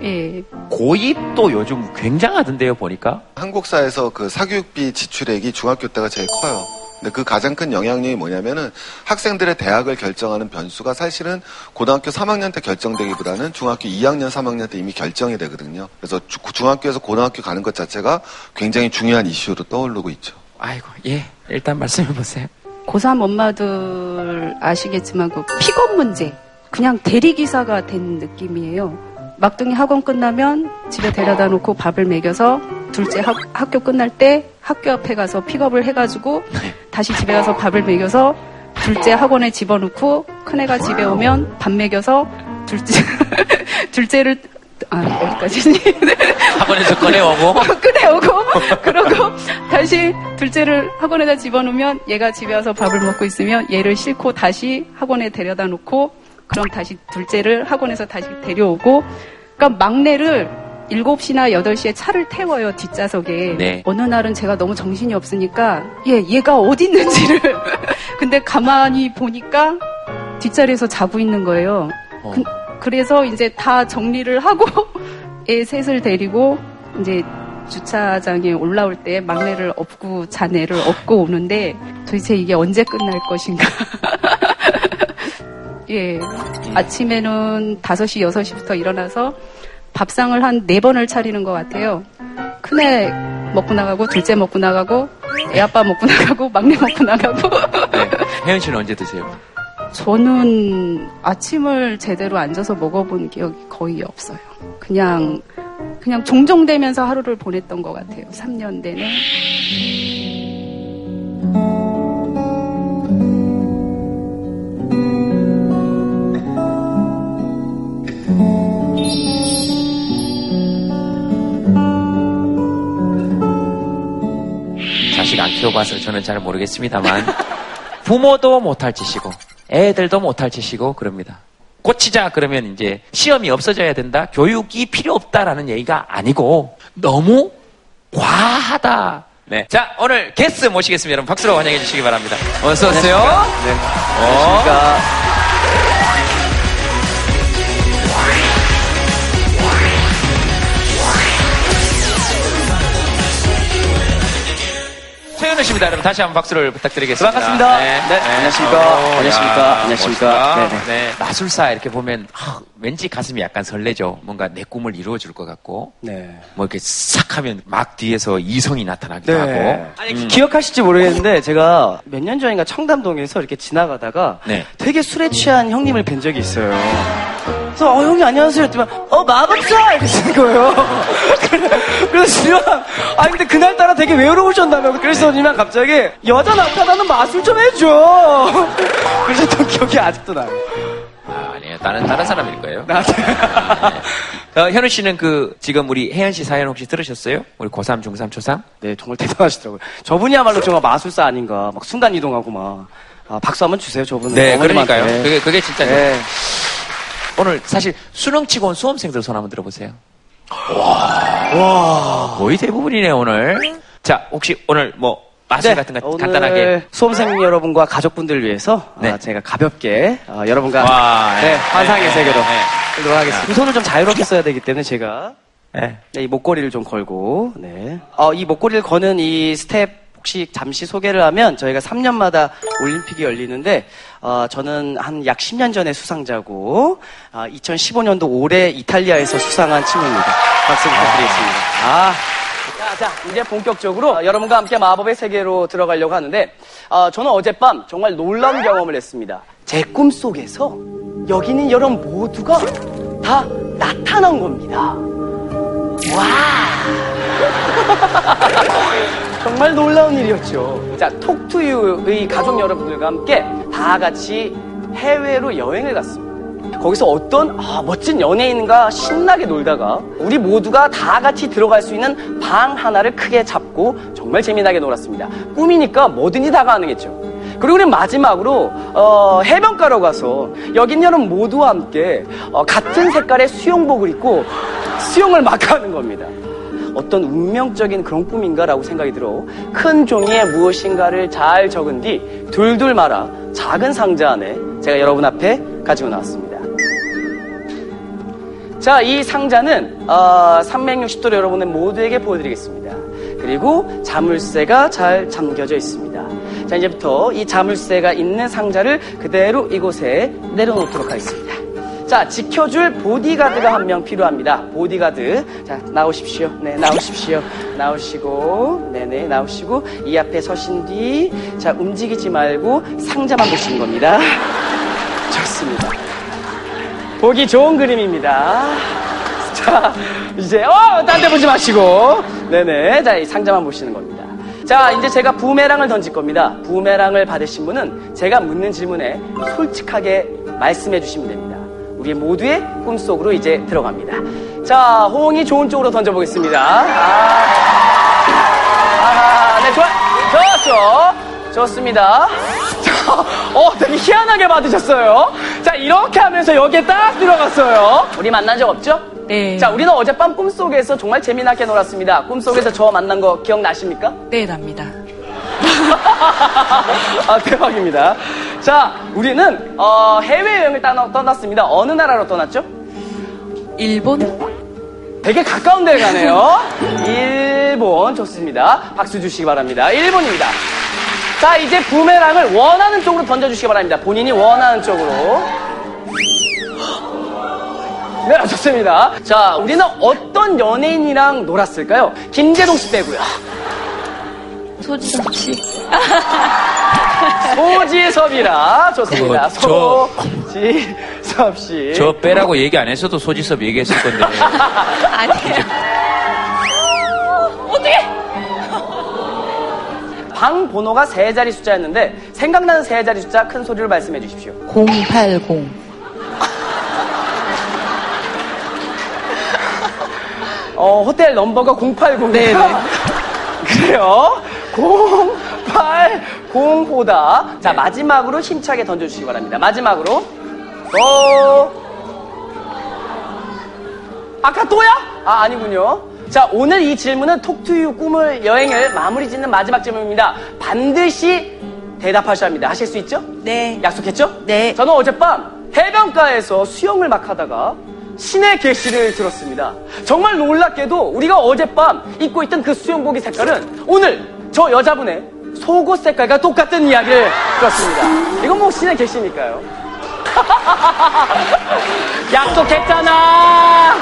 예. 고입도 요즘 굉장하던데요 보니까. 한국사에서 그 사교육비 지출액이 중학교 때가 제일 커요. 근데 그 가장 큰 영향력이 뭐냐면은 학생들의 대학을 결정하는 변수가 사실은 고등학교 3학년 때 결정되기보다는 중학교 2학년, 3학년 때 이미 결정이 되거든요. 그래서 주- 중학교에서 고등학교 가는 것 자체가 굉장히 중요한 이슈로 떠오르고 있죠. 아이고, 예. 일단 말씀해 보세요. 고3 엄마들 아시겠지만 그 픽업 문제. 그냥 대리기사가 된 느낌이에요. 막둥이 학원 끝나면 집에 데려다 놓고 밥을 먹여서 둘째 학, 학교 끝날 때 학교 앞에 가서 픽업을 해가지고 다시 집에 가서 밥을 먹여서 둘째 학원에 집어넣고 큰애가 집에 오면 밥 먹여서 둘째 둘째를 아 어디까지지? 학원에서 꺼내오고. 꺼내오고 그러고 다시 둘째를 학원에다 집어넣으면 얘가 집에 와서 밥을 먹고 있으면 얘를 싣고 다시 학원에 데려다 놓고 그럼 다시 둘째를 학원에서 다시 데려오고 그러니까 막내를 7시나 8시에 차를 태워요, 뒷좌석에. 네. 어느 날은 제가 너무 정신이 없으니까, 얘, 얘가 어디 있는지를. 근데 가만히 보니까 뒷자리에서 자고 있는 거예요. 어. 그, 래서 이제 다 정리를 하고 애 셋을 데리고 이제 주차장에 올라올 때 막내를 업고 자네를 업고 오는데 도대체 이게 언제 끝날 것인가. 예. 아침에는 5시, 6시부터 일어나서 밥상을 한 네번을 차리는 것 같아요. 큰애 먹고 나가고, 둘째 먹고 나가고, 애 아빠 먹고 나가고, 막내 먹고 나가고. 네. 혜연 씨는 언제 드세요? 저는 아침을 제대로 앉아서 먹어본 기억이 거의 없어요. 그냥, 그냥 종종되면서 하루를 보냈던 것 같아요. 3년 내내. 자식 안 키워봐서 저는 잘 모르겠습니다만 부모도 못할 짓이고 애들도 못할 짓이고 그럽니다. 고치자 그러면 이제 시험이 없어져야 된다. 교육이 필요 없다라는 얘기가 아니고 너무 과하다. 네. 자, 오늘 게스트 모시겠습니다. 여러분 박수로 환영해 주시기 바랍니다. 어서 오세요. 네. 어. 안녕하십니까. 최현우 씨입니다. 여러분 다시 한번 박수를 부탁드리겠습니다. 반갑습니다. 네, 안녕하십니까. 오, 안녕하십니까. 야, 안녕하십니까. 멋있다. 네네. 네, 마술사 이렇게 보면 아, 왠지 가슴이 약간 설레죠. 뭔가 내 꿈을 이루어줄 것 같고. 네. 뭐 이렇게 싹 하면 막 뒤에서 이성이 나타나기도 네. 하고. 아니, 음. 기억하실지 모르겠는데 제가 몇 년 전인가 청담동에서 이렇게 지나가다가 네. 되게 술에 취한 형님을 뵌 적이 있어요. 그래서 어 형님 안녕하세요 했더니 어 마법사 이렇게 쓰는 거예요. 그래- 그래서 지금 아 근데 그날 따라 되게 외로우셨나봐요. 그래서 니만 갑자기 여자 나타나는 마술 좀 해줘. 그러셨던 기억이 아직도 나요. 아, 아니에요. 다른 다른 사람일 거예요. 나 어, 현우 씨는 그 지금 우리 혜연 씨 사연 혹시 들으셨어요? 우리 고3, 중3, 초3? 네, 정말 대단하시더라고요. 저분이야말로 정말 마술사 아닌가. 막 순간 이동하고 막. 아, 박수 한번 주세요, 저분은. 네, 어머님한테. 그러니까요. 그게 그게 진짜 네. 오늘 사실 수능 치고 온 수험생들 손 한번 들어보세요. 와, 거의 대부분이네요 오늘. 자, 혹시 오늘 뭐 마술 네, 같은 거 간단하게 수험생 여러분과 가족분들 위해서 네. 아, 제가 가볍게 아, 여러분과 와, 네, 네, 환상의 네, 세계로 네. 들도록 하겠습니다. 두 손을 좀 자유롭게 써야 되기 때문에 제가 네. 네, 이 목걸이를 좀 걸고 네. 어, 이 목걸이를 거는 이 스텝 혹시 잠시 소개를 하면 저희가 3년마다 올림픽이 열리는데 어, 저는 한 약 10년 전에 수상자고 아, 2015년도 올해 이탈리아에서 수상한 친구입니다. 박수 부탁드리겠습니다. 아. 자, 자, 이제 본격적으로 어, 여러분과 함께 마법의 세계로 들어가려고 하는데, 어, 저는 어젯밤 정말 놀라운 경험을 했습니다. 제 꿈속에서 여기 있는 여러분 모두가 다 나타난 겁니다. 와! 정말 놀라운 일이었죠. 자, 톡투유의 가족 여러분들과 함께 다 같이 해외로 여행을 갔습니다. 거기서 어떤 아, 멋진 연예인과 신나게 놀다가 우리 모두가 다 같이 들어갈 수 있는 방 하나를 크게 잡고 정말 재미나게 놀았습니다. 꿈이니까 뭐든지 다 가능했죠. 그리고 우리 마지막으로 어, 해변가로 가서 여긴 여러분 모두와 함께 어, 같은 색깔의 수영복을 입고 수영을 막 하는 겁니다. 어떤 운명적인 그런 꿈인가라고 생각이 들어 큰 종이에 무엇인가를 잘 적은 뒤 둘둘 말아 작은 상자 안에 제가 여러분 앞에 가지고 나왔습니다. 자, 이 상자는 어, 360도로 여러분의 모두에게 보여드리겠습니다. 그리고 자물쇠가 잘 잠겨져 있습니다. 자, 이제부터 이 자물쇠가 있는 상자를 그대로 이곳에 내려놓도록 하겠습니다. 자, 지켜줄 보디가드가 한 명 필요합니다. 보디가드. 자, 나오십시오. 네, 나오십시오. 나오시고, 네네, 나오시고, 이 앞에 서신 뒤, 자, 움직이지 말고 상자만 보시는 겁니다. 좋습니다. 보기 좋은 그림입니다. 자, 이제, 어! 딴 데 보지 마시고. 네네. 자, 이 상자만 보시는 겁니다. 자, 이제 제가 부메랑을 던질 겁니다. 부메랑을 받으신 분은 제가 묻는 질문에 솔직하게 말씀해 주시면 됩니다. 우리 모두의 꿈속으로 이제 들어갑니다. 자, 호응이 좋은 쪽으로 던져보겠습니다. 아, 아, 네, 좋아, 좋았죠? 좋습니다. 자, 어, 되게 희한하게 받으셨어요. 자, 이렇게 하면서 여기에 딱 들어갔어요. 우리 만난 적 없죠? 네. 자, 우리는 어젯밤 꿈속에서 정말 재미나게 놀았습니다. 꿈속에서 저 만난 거 기억나십니까? 네, 납니다. 아, 대박입니다. 자, 우리는 어, 해외여행을 떠나, 떠났습니다. 어느 나라로 떠났죠? 일본? 되게 가까운 데 가네요. 일본 좋습니다. 박수 주시기 바랍니다. 일본입니다. 자, 이제 부메랑을 원하는 쪽으로 던져주시기 바랍니다. 본인이 원하는 쪽으로. 네, 좋습니다. 자, 우리는 어떤 연예인이랑 놀았을까요? 김재동 씨 빼고요. 소지섭 씨. 소지섭이라 좋습니다. 그거 소지섭 씨. 저 빼라고 얘기 안 했어도 소지섭 얘기했을 건데. 아니에요. 어떻게? 방 번호가 세 자리 숫자였는데 생각나는 세 자리 숫자 큰 소리로 말씀해 주십시오. 080. 어, 호텔 넘버가 080. 네네. 그래요. 080호다. 자, 마지막으로 힘차게 던져주시기 바랍니다. 마지막으로. 어. 아까 또야? 아, 아니군요. 자, 오늘 이 질문은 톡투유 꿈을 여행을 마무리 짓는 마지막 질문입니다. 반드시 대답하셔야 합니다. 하실 수 있죠? 네. 약속했죠? 네. 저는 어젯밤 해변가에서 수영을 막 하다가 신의 계시를 들었습니다. 정말 놀랍게도 우리가 어젯밤 입고 있던 그 수영복의 색깔은 오늘 저 여자분의 속옷 색깔과 똑같은 이야기를 들었습니다. 이건 뭐 신의 계시니까요. 약속했잖아.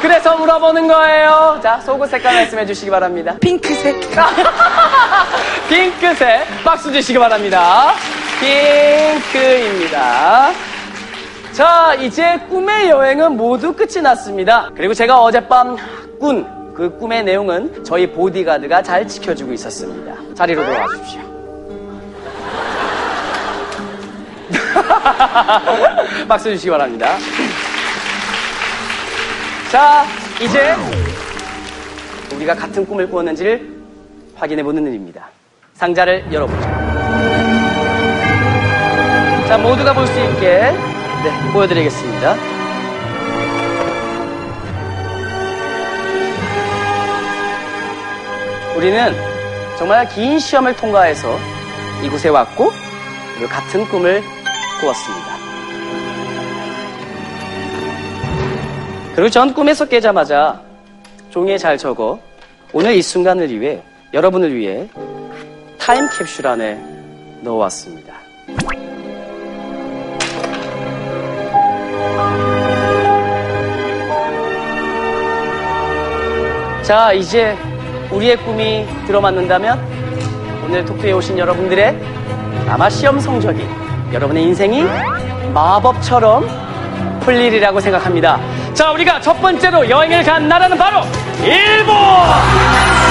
그래서 물어보는 거예요. 자, 속옷 색깔 말씀해 주시기 바랍니다. 핑크색. 핑크색. 박수 주시기 바랍니다. 핑크입니다. 자, 이제 꿈의 여행은 모두 끝이 났습니다. 그리고 제가 어젯밤 꾼 그 꿈의 내용은 저희 보디가드가 잘 지켜주고 있었습니다. 자리로 돌아와 주십시오. 박수 주시기 바랍니다. 자, 이제 우리가 같은 꿈을 꾸었는지를 확인해 보는 일입니다. 상자를 열어보죠. 자, 모두가 볼 수 있게 네, 보여드리겠습니다. 우리는 정말 긴 시험을 통과해서 이곳에 왔고 그리고 같은 꿈을 꾸었습니다. 그리고 전 꿈에서 깨자마자 종이에 잘 적어 오늘 이 순간을 위해 여러분을 위해 타임캡슐 안에 넣어왔습니다. 자, 이제 우리의 꿈이 들어맞는다면 오늘 토크에 오신 여러분들의 아마 시험 성적이 여러분의 인생이 마법처럼 풀 일이라고 생각합니다. 자, 우리가 첫 번째로 여행을 간 나라는 바로 일본!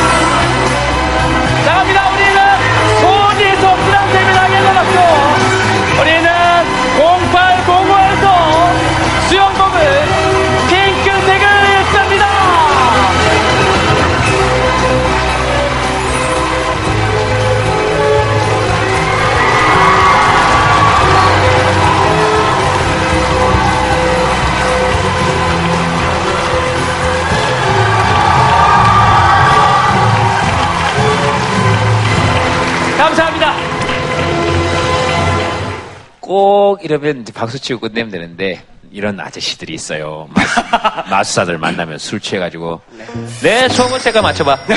꼭 이러면 이제 박수 치고 끝내면 되는데 이런 아저씨들이 있어요. 마수, 마수사들 만나면 술 취해가지고 네 소문 제가 맞춰봐.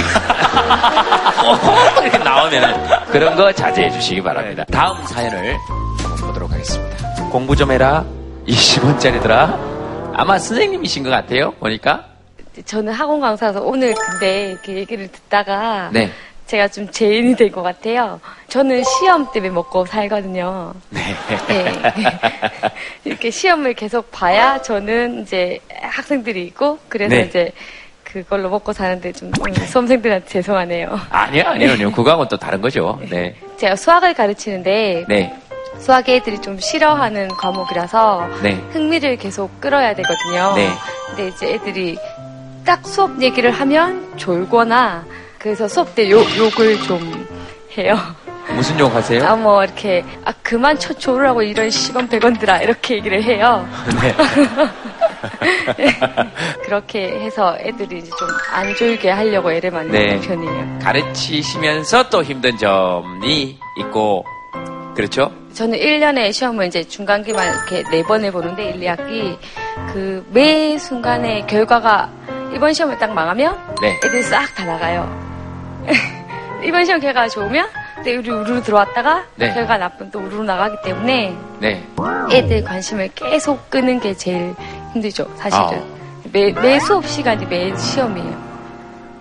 어, 이렇게 나오면은 그런 거 자제해 주시기 바랍니다. 다음 사연을 보도록 하겠습니다. 공부 좀 해라. 20원짜리더라. 아마 선생님이신 것 같아요. 보니까. 저는 학원 강사라서 오늘 근데 그 얘기를 듣다가 네. 제가 좀 죄인이 된 것 같아요. 저는 시험 때문에 먹고 살거든요. 네. 네. 이렇게 시험을 계속 봐야 저는 이제 학생들이 있고 그래서 네. 이제 그걸로 먹고 사는데 좀 음, 수험생들한테 죄송하네요. 아니요, 아니요, 아니요. 그거하고는 또 다른 거죠. 네. 제가 수학을 가르치는데 네. 수학 애들이 좀 싫어하는 과목이라서 네. 흥미를 계속 끌어야 되거든요. 네. 근데 이제 애들이 딱 수업 얘기를 하면 졸거나 그래서 수업 때 욕, 욕을 좀 해요. 무슨 욕 하세요? 아, 뭐, 이렇게, 아, 그만 쳐 졸으라고 이런 10원, 100원들아. 이렇게 얘기를 해요. 네. 그렇게 해서 애들이 이제 좀 안 졸게 하려고 애를 많이 네. 먹는 편이에요. 가르치시면서 또 힘든 점이 있고, 그렇죠? 저는 1년에 시험을 이제 중간기만 이렇게 4번을 보는데 1, 2학기 그 매 순간에 결과가 이번 시험을 딱 망하면 네. 애들이 싹 다 나가요. 이번 시험 결과가 좋으면 또 우리 우르르 들어왔다가 네. 결과 나쁘면 또 우르르 나가기 때문에 네. 애들 관심을 계속 끄는 게 제일 힘들죠, 사실은. 아. 매, 매 수업 시간이 매 시험이에요.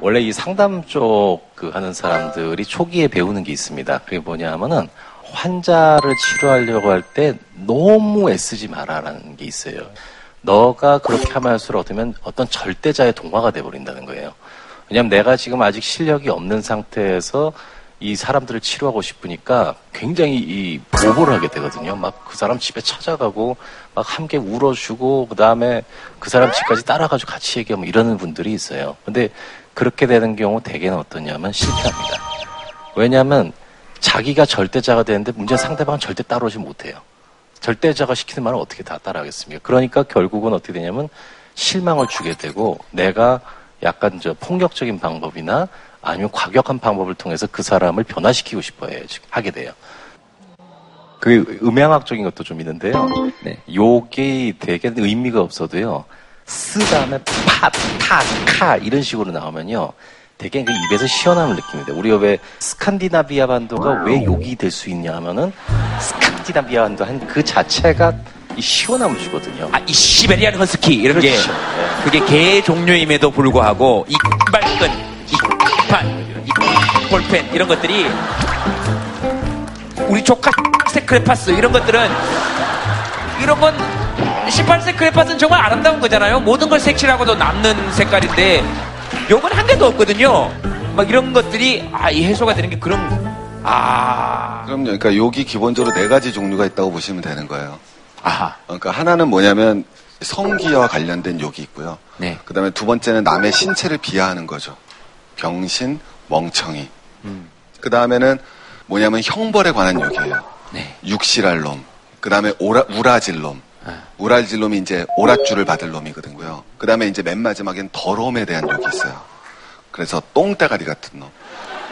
원래 이 상담 쪽 그 하는 사람들이 초기에 배우는 게 있습니다. 그게 뭐냐 하면은 환자를 치료하려고 할 때 너무 애쓰지 마라라는 게 있어요. 너가 그렇게 하면 할수록 어쩌면 어떤 절대자의 동화가 돼버린다는 거예요. 왜냐면 내가 지금 아직 실력이 없는 상태에서 이 사람들을 치료하고 싶으니까 굉장히 이 보호를 하게 되거든요. 막 그 사람 집에 찾아가고 막 함께 울어주고 그 다음에 그 사람 집까지 따라가지고 같이 얘기하고 이러는 분들이 있어요. 근데 그렇게 되는 경우 대개는 어떠냐면 실패합니다. 왜냐하면 자기가 절대자가 되는데 문제는 상대방은 절대 따라오지 못해요. 절대자가 시키는 말을 어떻게 다 따라하겠습니까? 그러니까 결국은 어떻게 되냐면 실망을 주게 되고 내가 약간 저 폭력적인 방법이나 아니면 과격한 방법을 통해서 그 사람을 변화시키고 싶어 해, 하게 돼요. 그 음향학적인 것도 좀 있는데요. 요게 되게 의미가 없어도요. 쓰 다음에 파, 타, 카 이런 식으로 나오면요. 되게 그 입에서 시원함을 느낍니다. 우리가 왜 스칸디나비아 반도가 왜 욕이 될 수 있냐 하면은 스칸디나비아 반도 한 그 자체가 이 시원함을 주거든요. 아, 이 시베리안 허스키 이런 게 그렇죠. 그게 개 종류임에도 불구하고 이 발끈, 이 판, 이 볼펜 이런 것들이 우리 조카 세크레파스 이런 것들은 이런 건 18세 크레파스는 정말 아름다운 거잖아요. 모든 걸 색칠하고도 남는 색깔인데 요건 한 개도 없거든요. 막 이런 것들이 아, 이 해소가 되는 게 그런 아 그럼요. 그러니까 욕이 기본적으로 네 가지 종류가 있다고 보시면 되는 거예요. 아하. 그러니까 하나는 뭐냐면 성기와 관련된 욕이 있고요. 네. 그 다음에 두 번째는 남의 신체를 비하하는 거죠. 병신, 멍청이. 그 다음에는 뭐냐면 형벌에 관한 욕이에요. 네. 육실할 놈. 그 다음에 우라질 놈. 우라질 놈이 이제 오랏줄을 받을 놈이거든요. 그 다음에 이제 맨 마지막엔 더러움에 대한 욕이 있어요. 그래서 똥대가리 같은 놈.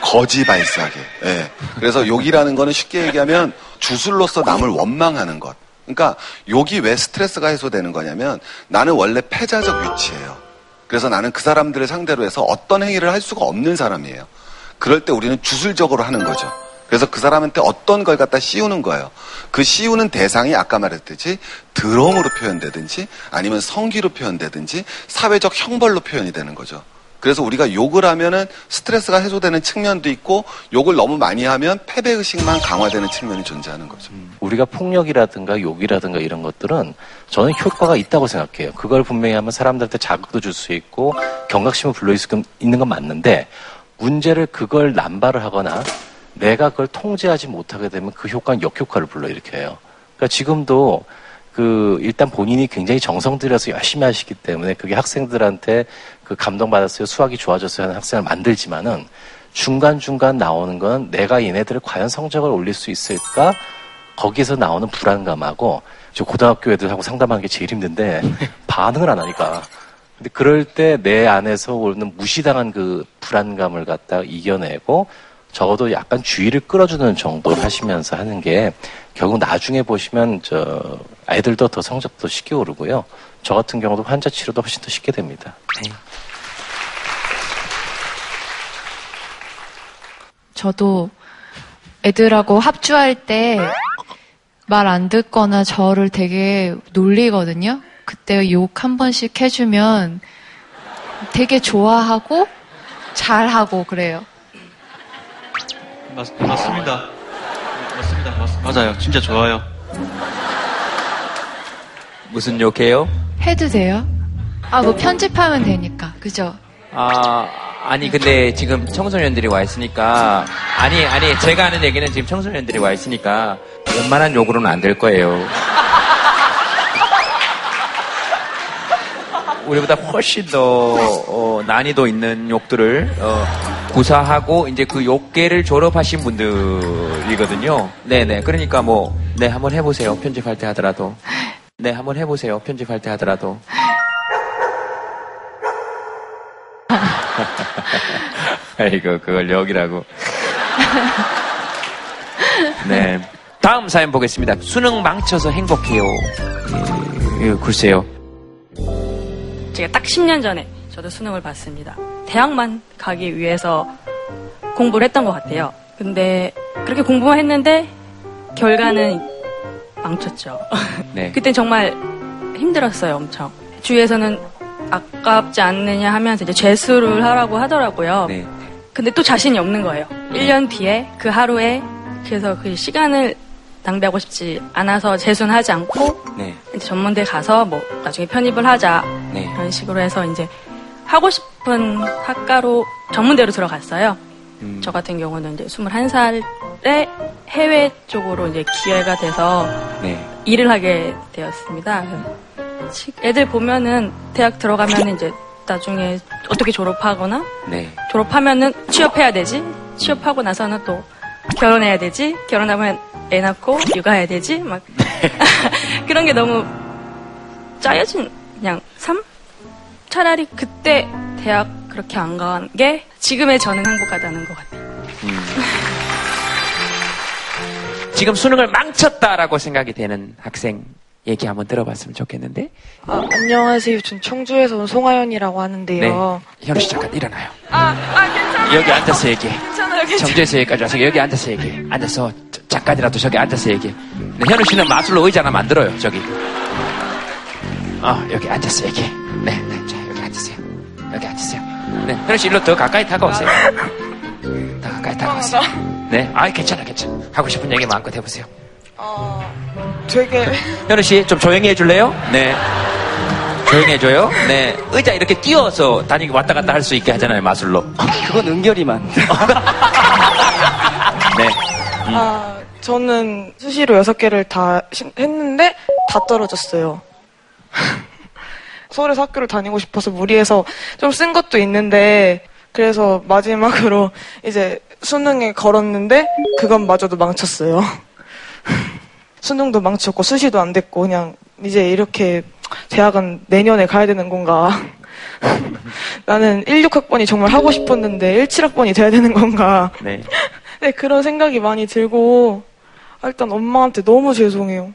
거지 발사계. 예. 그래서 욕이라는 거는 쉽게 얘기하면 주술로서 남을 원망하는 것. 그러니까 욕이 왜 스트레스가 해소되는 거냐면 나는 원래 패자적 위치예요. 그래서 나는 그 사람들을 상대로 해서 어떤 행위를 할 수가 없는 사람이에요. 그럴 때 우리는 주술적으로 하는 거죠. 그래서 그 사람한테 어떤 걸 갖다 씌우는 거예요. 그 씌우는 대상이 아까 말했듯이 드럼으로 표현되든지 아니면 성기로 표현되든지 사회적 형벌로 표현이 되는 거죠. 그래서 우리가 욕을 하면은 스트레스가 해소되는 측면도 있고 욕을 너무 많이 하면 패배 의식만 강화되는 측면이 존재하는 거죠. 우리가 폭력이라든가 욕이라든가 이런 것들은 저는 효과가 있다고 생각해요. 그걸 분명히 하면 사람들한테 자극도 줄 수 있고 경각심을 불러일으킬 수 있는 건 맞는데 문제를 그걸 남발을 하거나 내가 그걸 통제하지 못하게 되면 그 효과는 역효과를 불러일으켜요. 그러니까 지금도 그 일단 본인이 굉장히 정성 들여서 열심히 하시기 때문에 그게 학생들한테 그 감동받았어요. 수학이 좋아졌어요 하는 학생을 만들지만은 중간중간 나오는 건 내가 얘네들을 과연 성적을 올릴 수 있을까? 거기에서 나오는 불안감하고 저 고등학교 애들하고 상담하는 게 제일 힘든데 반응을 안 하니까. 근데 그럴 때 내 안에서 오는 무시당한 그 불안감을 갖다 이겨내고 적어도 약간 주의를 끌어주는 정도를 하시면서 하는 게 결국 나중에 보시면 저 아이들도 더 성적도 쉽게 오르고요. 저 같은 경우도 환자 치료도 훨씬 더 쉽게 됩니다. 저도 애들하고 합주할 때 말 안 듣거나 저를 되게 놀리거든요. 그때 욕 한 번씩 해주면 되게 좋아하고 잘하고 그래요. 맞, 맞습니다. 맞습니다. 맞, 맞아요. 진짜 좋아요. 무슨 욕해요? 해도 돼요? 아, 뭐 편집하면 되니까. 그죠? 아, 아니, 근데 지금 청소년들이 와 있으니까, 아니, 아니, 제가 하는 얘기는 지금 청소년들이 와 있으니까, 웬만한 욕으로는 안 될 거예요. 우리보다 훨씬 더, 어, 난이도 있는 욕들을, 어, 구사하고, 이제 그 욕계를 졸업하신 분들이거든요. 네네. 그러니까 뭐, 네, 한번 해보세요. 편집할 때 하더라도. 네, 한번 해보세요. 편집할 때 하더라도. 아이고, 그걸 여기라고. 네. 다음 사연 보겠습니다. 수능 망쳐서 행복해요. 예, 예, 글쎄요. 제가 딱 10년 전에 저도 수능을 봤습니다. 대학만 가기 위해서 공부를 했던 것 같아요. 근데 그렇게 공부만 했는데 결과는 망쳤죠. 네. 그때 정말 힘들었어요, 엄청. 주위에서는 아깝지 않느냐 하면서 이제 재수를 하라고 하더라고요. 네. 근데 또 자신이 없는 거예요. 1년 뒤에 그 하루에 그래서 그 시간을 낭비하고 싶지 않아서 재수는 하지 않고 네. 이제 전문대 가서 뭐 나중에 편입을 하자 네. 그런 식으로 해서 이제 하고 싶은 학과로 전문대로 들어갔어요. 음. 저 같은 경우는 이제 21살에 해외 쪽으로 이제 기회가 돼서 네. 일을 하게 되었습니다. 시- 애들 보면은 대학 들어가면 이제 나중에 어떻게 졸업하거나 네. 졸업하면은 취업해야 되지. 취업하고 나서는 또 결혼해야 되지. 결혼하면 애 낳고 육아해야 되지. 막 그런 게 너무 짜여진 그냥 삶? 차라리 그때 대학 그렇게 안 간 게 지금의 저는 행복하다는 것 같아요. 지금 수능을 망쳤다라고 생각이 되는 학생 얘기 한번 들어봤으면 좋겠는데. 아, 안녕하세요. 전 청주에서 온 송하연이라고 하는데요. 네. 현우 씨 잠깐 일어나요. 아, 아, 괜찮아요. 여기 앉아서 얘기해. 괜찮아요, 괜찮아요. 청주에서 여기까지 와서 여기 앉아서 얘기해. 앉아서 자- 잠깐이라도 저기 앉아서 얘기해. 네, 현우 씨는 마술로 의자 하나 만들어요. 저기. 어, 여기 앉아서 얘기해. 네, 네, 자, 여기 앉으세요. 여기 앉으세요. 네, 현우 씨 일로 더 가까이 다가오세요. 더 가까이 다가오세요. 네, 아, 괜찮아, 괜찮아. 하고 싶은 얘기 마음껏 해보세요. 되게 현우 씨, 좀 조용히 해줄래요? 네. 조용히 해줘요. 네. 의자 이렇게 띄워서 다니기 왔다 갔다 할 수 있게 하잖아요, 마술로. 그건 은결이만. 네. 아, 저는 수시로 여섯 개를 다 신- 했는데 다 떨어졌어요. 서울에서 학교를 다니고 싶어서 무리해서 좀 쓴 것도 있는데 그래서 마지막으로 이제 수능에 걸었는데 그건 마저도 망쳤어요. 수능도 망쳤고 수시도 안 됐고 그냥 이제 이렇게 대학은 내년에 가야 되는 건가? 나는 16학번이 정말 하고 싶었는데 17학번이 돼야 되는 건가? 네. 네, 그런 생각이 많이 들고, 아, 일단 엄마한테 너무 죄송해요.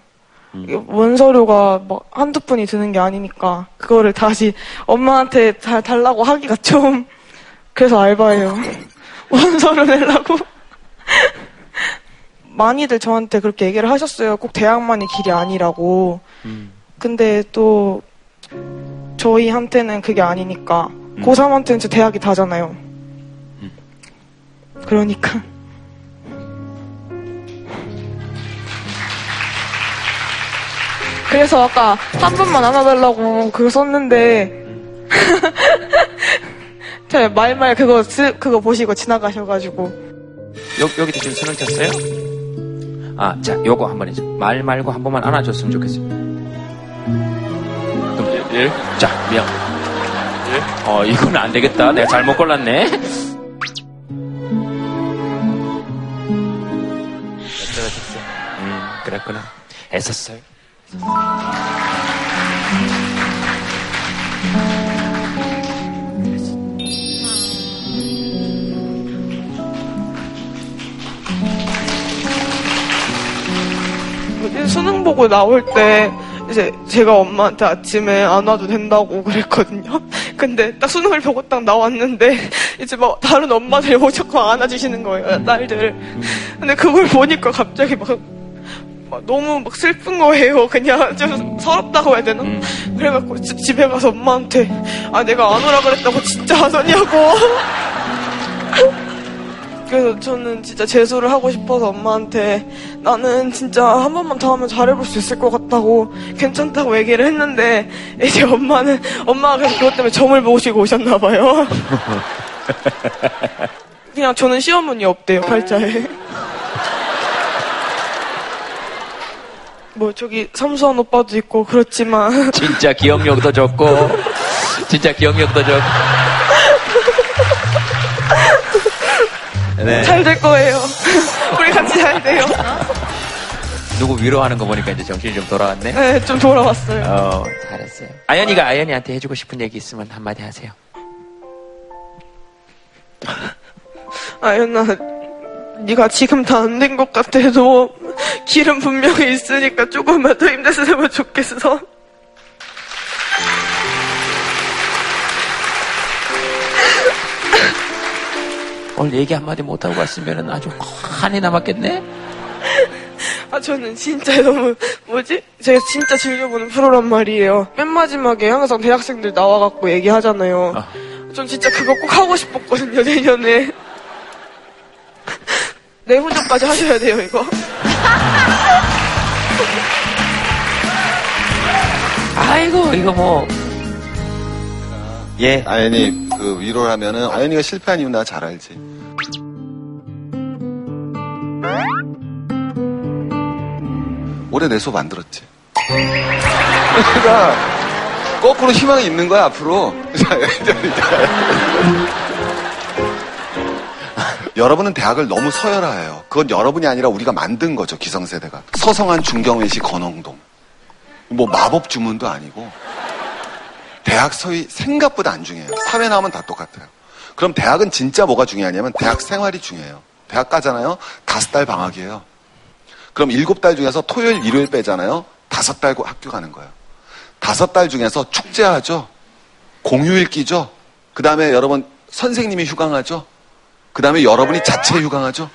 이게 원서료가 막 한두 푼이 드는 게 아니니까, 그거를 다시 엄마한테 다 달라고 하기가 좀, 그래서 알바해요. 원서료 내려고. 많이들 저한테 그렇게 얘기를 하셨어요. 꼭 대학만이 길이 아니라고. 근데 또, 저희한테는 그게 아니니까. 고3한테는 이제 대학이 다잖아요. 그러니까. 그래서 아까 한 번만 안아달라고 그거 썼는데 제 말말 그거 쓰, 그거 보시고 지나가셔가지고 여, 여기도 지금 수능 켰어요? 아, 자, 요거 한번 이제 말 말고 한 번만 안아줬으면 좋겠어요. 그럼 예, 예? 자, 미안. 예? 어, 이건 안 되겠다. 내가 잘못 골랐네. 떨어졌어. 음, 그랬구나. 애썼어요. 뭐지? 수능 보고 나올 때 이제 제가 엄마한테 아침에 안 와도 된다고 그랬거든요. 근데 딱 수능을 보고 딱 나왔는데 이제 막 다른 엄마들 오자꾸 안아주시는 거예요, 딸들. 근데 그걸 보니까 갑자기 막, 막 너무 막 슬픈 거예요. 그냥 좀 서럽다고 해야 되나? 그래갖고 지- 집에 가서 엄마한테 아 내가 안 오라 그랬다고 진짜 안 오냐고. 그래서 저는 진짜 재수를 하고 싶어서 엄마한테 나는 진짜 한 번만 더 하면 잘해볼 수 있을 것 같다고 괜찮다고 얘기를 했는데 이제 엄마는 엄마가 그래서 그것 때문에 점을 보시고 오셨나 봐요. 그냥 저는 시어머니 없대요 팔자에. 뭐 저기 삼수한 오빠도 있고 그렇지만 진짜 기억력도 좋고, 진짜 기억력도 좋고. 네. 잘 될 거예요. 우리 같이 잘 돼요. 누구 위로하는 거 보니까 이제 정신이 좀 돌아왔네. 네, 좀 돌아왔어요. 어, 잘했어요. 아연이가 아연이한테 해주고 싶은 얘기 있으면 한마디 하세요. 아연아, 네가 지금 다 안 된 것 같아도 길은 분명히 있으니까 조금만 더 힘냈으면 좋겠어. 오늘 얘기 한마디 못하고 갔으면 아주 한이 남았겠네? 아, 저는 진짜 너무, 뭐지? 제가 진짜 즐겨보는 프로란 말이에요. 맨 마지막에 항상 대학생들 나와갖고 얘기하잖아요. 전 진짜 그거 꼭 하고 싶었거든요, 내년에. 내후년까지 하셔야 돼요, 이거. 아이고, 이거 뭐. 예. 아연이 그 위로를 하면은 아연이가 실패한 이유 나 잘 알지. 올해 내 수업 안 들었지. 그러니까 거꾸로 희망이 있는 거야 앞으로. 여러분은 대학을 너무 서열화해요. 그건 여러분이 아니라 우리가 만든 거죠 기성세대가. 서성한 중경외시 건홍동. 뭐 마법 주문도 아니고 대학 서위 생각보다 안 중요해요. 사회 나오면 다 똑같아요. 그럼 대학은 진짜 뭐가 중요하냐면 대학 생활이 중요해요. 대학 가잖아요. 다섯 달 방학이에요. 그럼 일곱 달 중에서 토요일, 일요일 빼잖아요. 다섯 달 학교 가는 거예요. 다섯 달 중에서 축제하죠. 공휴일 끼죠. 그 다음에 여러분 선생님이 휴강하죠. 그 다음에 여러분이 자체 휴강하죠.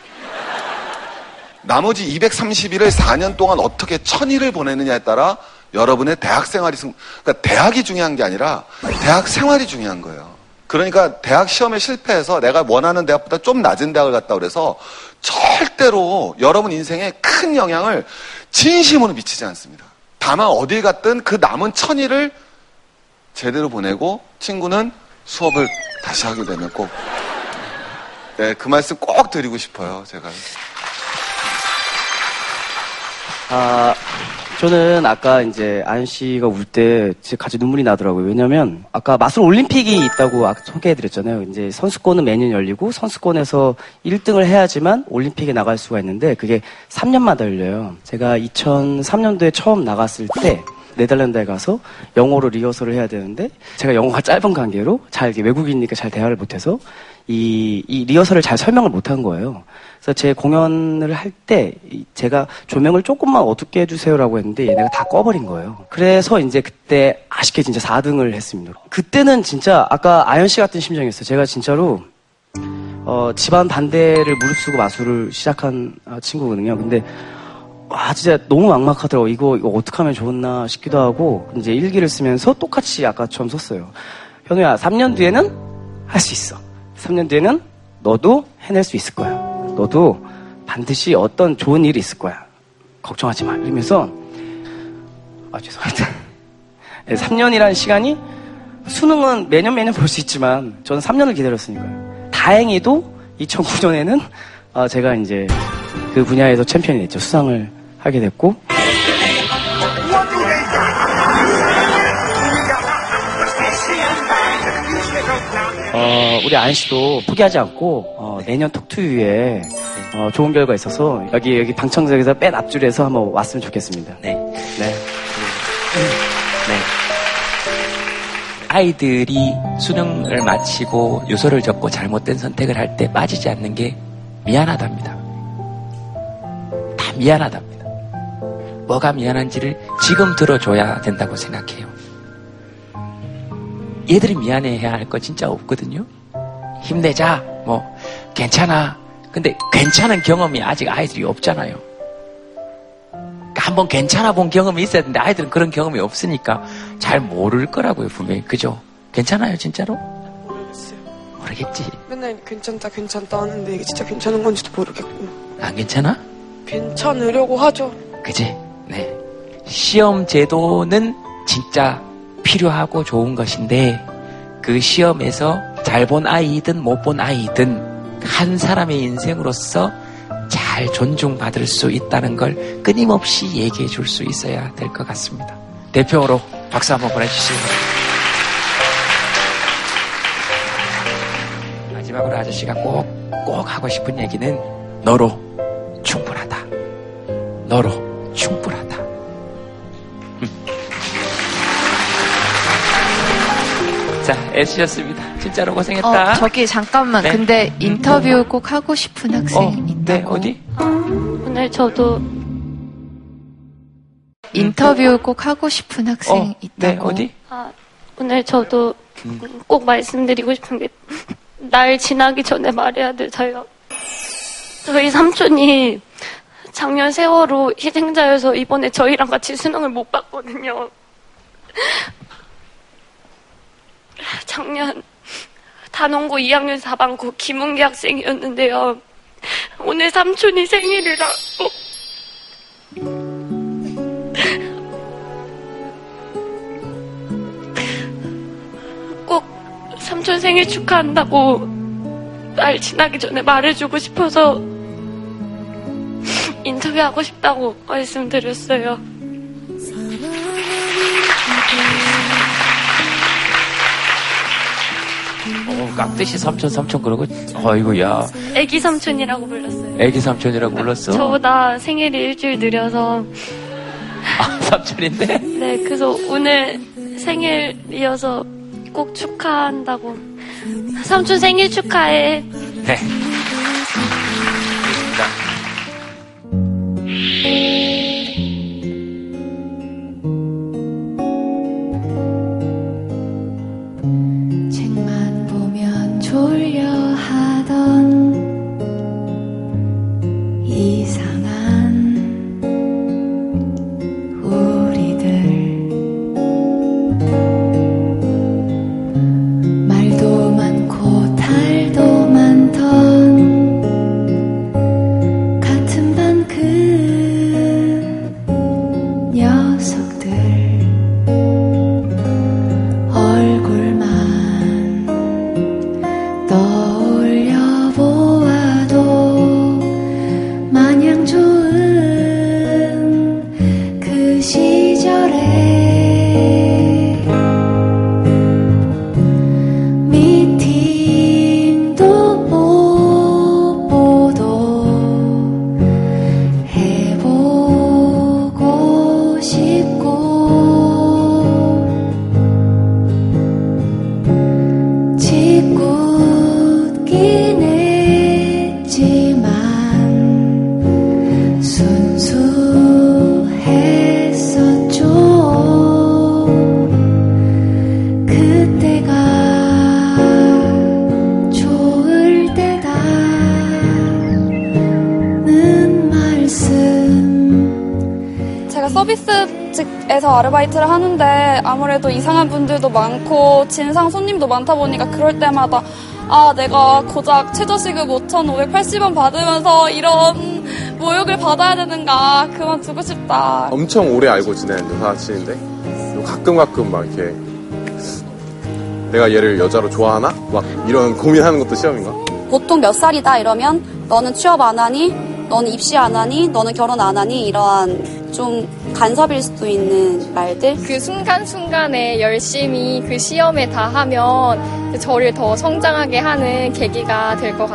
나머지 230일을 4년 동안 어떻게 천일을 보내느냐에 따라 여러분의 대학 생활이 승, 그러니까 대학이 중요한 게 아니라 대학 생활이 중요한 거예요. 그러니까 대학 시험에 실패해서 내가 원하는 대학보다 좀 낮은 대학을 갔다 그래서 절대로 여러분 인생에 큰 영향을 진심으로 미치지 않습니다. 다만 어딜 갔든 그 남은 천일을 제대로 보내고 친구는 수업을 다시 하게 되면 꼭 네, 그 말씀 꼭 드리고 싶어요, 제가. 아, 저는 아까 이제 아연 씨가 울 때 같이 눈물이 나더라고요. 왜냐면 아까 마술 올림픽이 있다고 아까 소개해드렸잖아요. 이제 선수권은 매년 열리고 선수권에서 1등을 해야지만 올림픽에 나갈 수가 있는데 그게 3년마다 열려요. 제가 2003년도에 처음 나갔을 때 네덜란드에 가서 영어로 리허설을 해야 되는데 제가 영어가 짧은 관계로 잘 외국인이니까 잘 대화를 못해서 이, 이 리허설을 잘 설명을 못한 거예요. 그래서 제 공연을 할 때 제가 조명을 조금만 어둡게 해주세요라고 했는데 얘네가 다 꺼버린 거예요. 그래서 이제 그때 아쉽게 진짜 4등을 했습니다. 그때는 진짜 아까 아연 씨 같은 심정이었어요. 제가 진짜로 어, 집안 반대를 무릅쓰고 마술을 시작한 아, 친구거든요. 근데 와 진짜 너무 막막하더라고. 이거 이거 어떻게 하면 좋나 싶기도 하고 이제 일기를 쓰면서 똑같이 아까처럼 썼어요. 현우야, 3년 뒤에는 할 수 있어. 3년 뒤에는 너도 해낼 수 있을 거야. 너도 반드시 어떤 좋은 일이 있을 거야. 걱정하지 마. 이러면서, 아, 죄송합니다. 3년이라는 시간이 수능은 매년 매년 볼 수 있지만 저는 3년을 기다렸으니까요. 다행히도 2009년에는 어, 제가 이제 그 분야에서 챔피언이 됐죠. 수상을 하게 됐고 어, 우리 안 씨도 포기하지 않고 어, 내년 톡투유에 어, 좋은 결과 있어서 여기 여기 방청석에서 맨 앞줄에서 한번 왔으면 좋겠습니다. 네. 네. 네. 아이들이 수능을 마치고 요소를 적고 잘못된 선택을 할 때 빠지지 않는 게 미안하답니다. 다 미안하답니다. 뭐가 미안한지를 지금 들어줘야 된다고 생각해요. 얘들이 미안해해야 할 거 진짜 없거든요. 힘내자, 뭐 괜찮아. 근데 괜찮은 경험이 아직 아이들이 없잖아요. 한번 괜찮아 본 경험이 있어야 되는데 아이들은 그런 경험이 없으니까 잘 모를 거라고요, 분명히. 그죠? 괜찮아요, 진짜로? 모르겠어요. 모르겠지. 맨날 괜찮다, 괜찮다 하는데 이게 진짜 괜찮은 건지도 모르겠고. 안 괜찮아? 괜찮으려고 하죠. 그지? 네. 시험 제도는 진짜 필요하고 좋은 것인데 그 시험에서 잘 본 아이든 못 본 아이든 한 사람의 인생으로서 잘 존중받을 수 있다는 걸 끊임없이 얘기해 줄 수 있어야 될 것 같습니다. 대표로 박수 한번 보내주시기 바랍니다. 마지막으로 아저씨가 꼭, 꼭 하고 싶은 얘기는 너로 충분하다. 너로 충분하다. 자, 애쓰셨습니다. 진짜로 고생했다. 어, 저기 잠깐만. 네. 근데 인터뷰 꼭 하고 싶은 학생 어, 있다고. 네, 어디? 오늘 저도 인터뷰 꼭 하고 싶은 학생 어, 있다고. 네, 어디? 아, 오늘 저도 음. 꼭 말씀드리고 싶은 게 날 지나기 전에 말해야 돼서요. 저희 삼촌이 작년 세월호 희생자여서 이번에 저희랑 같이 수능을 못 봤거든요. 작년 단원고 2학년 4반고 김은기 학생이었는데요. 오늘 삼촌이 생일이라고 꼭 삼촌 생일 축하한다고 날 지나기 전에 말해주고 싶어서 인터뷰하고 싶다고 말씀드렸어요. 깍듯이 삼촌, 삼촌 그러고, 어이구 야. 애기 삼촌이라고 불렀어요. 애기 삼촌이라고 불렀어? 저보다 생일이 일주일 느려서 아, 삼촌인데? 네 그래서 오늘 생일이어서 꼭 축하한다고 삼촌 생일 축하해. 네. 아르바이트를 하는데 아무래도 이상한 분들도 많고 진상 손님도 많다 보니까 그럴 때마다 아 내가 고작 최저시급 5,580원 받으면서 이런 모욕을 받아야 되는가 그만두고 싶다 엄청 오래 알고 지낸 여사친인데 가끔 가끔 막 이렇게 내가 얘를 여자로 좋아하나? 막 이런 고민하는 것도 시험인가? 보통 몇 살이다 이러면 너는 취업 안 하니? 너는 입시 안 하니? 너는 결혼 안 하니? 이러한 좀 간섭일 수도 있는 말들. 그 순간순간에 열심히 그 시험에 다 하면 저를 더 성장하게 하는 계기가 될 것 같아요. 게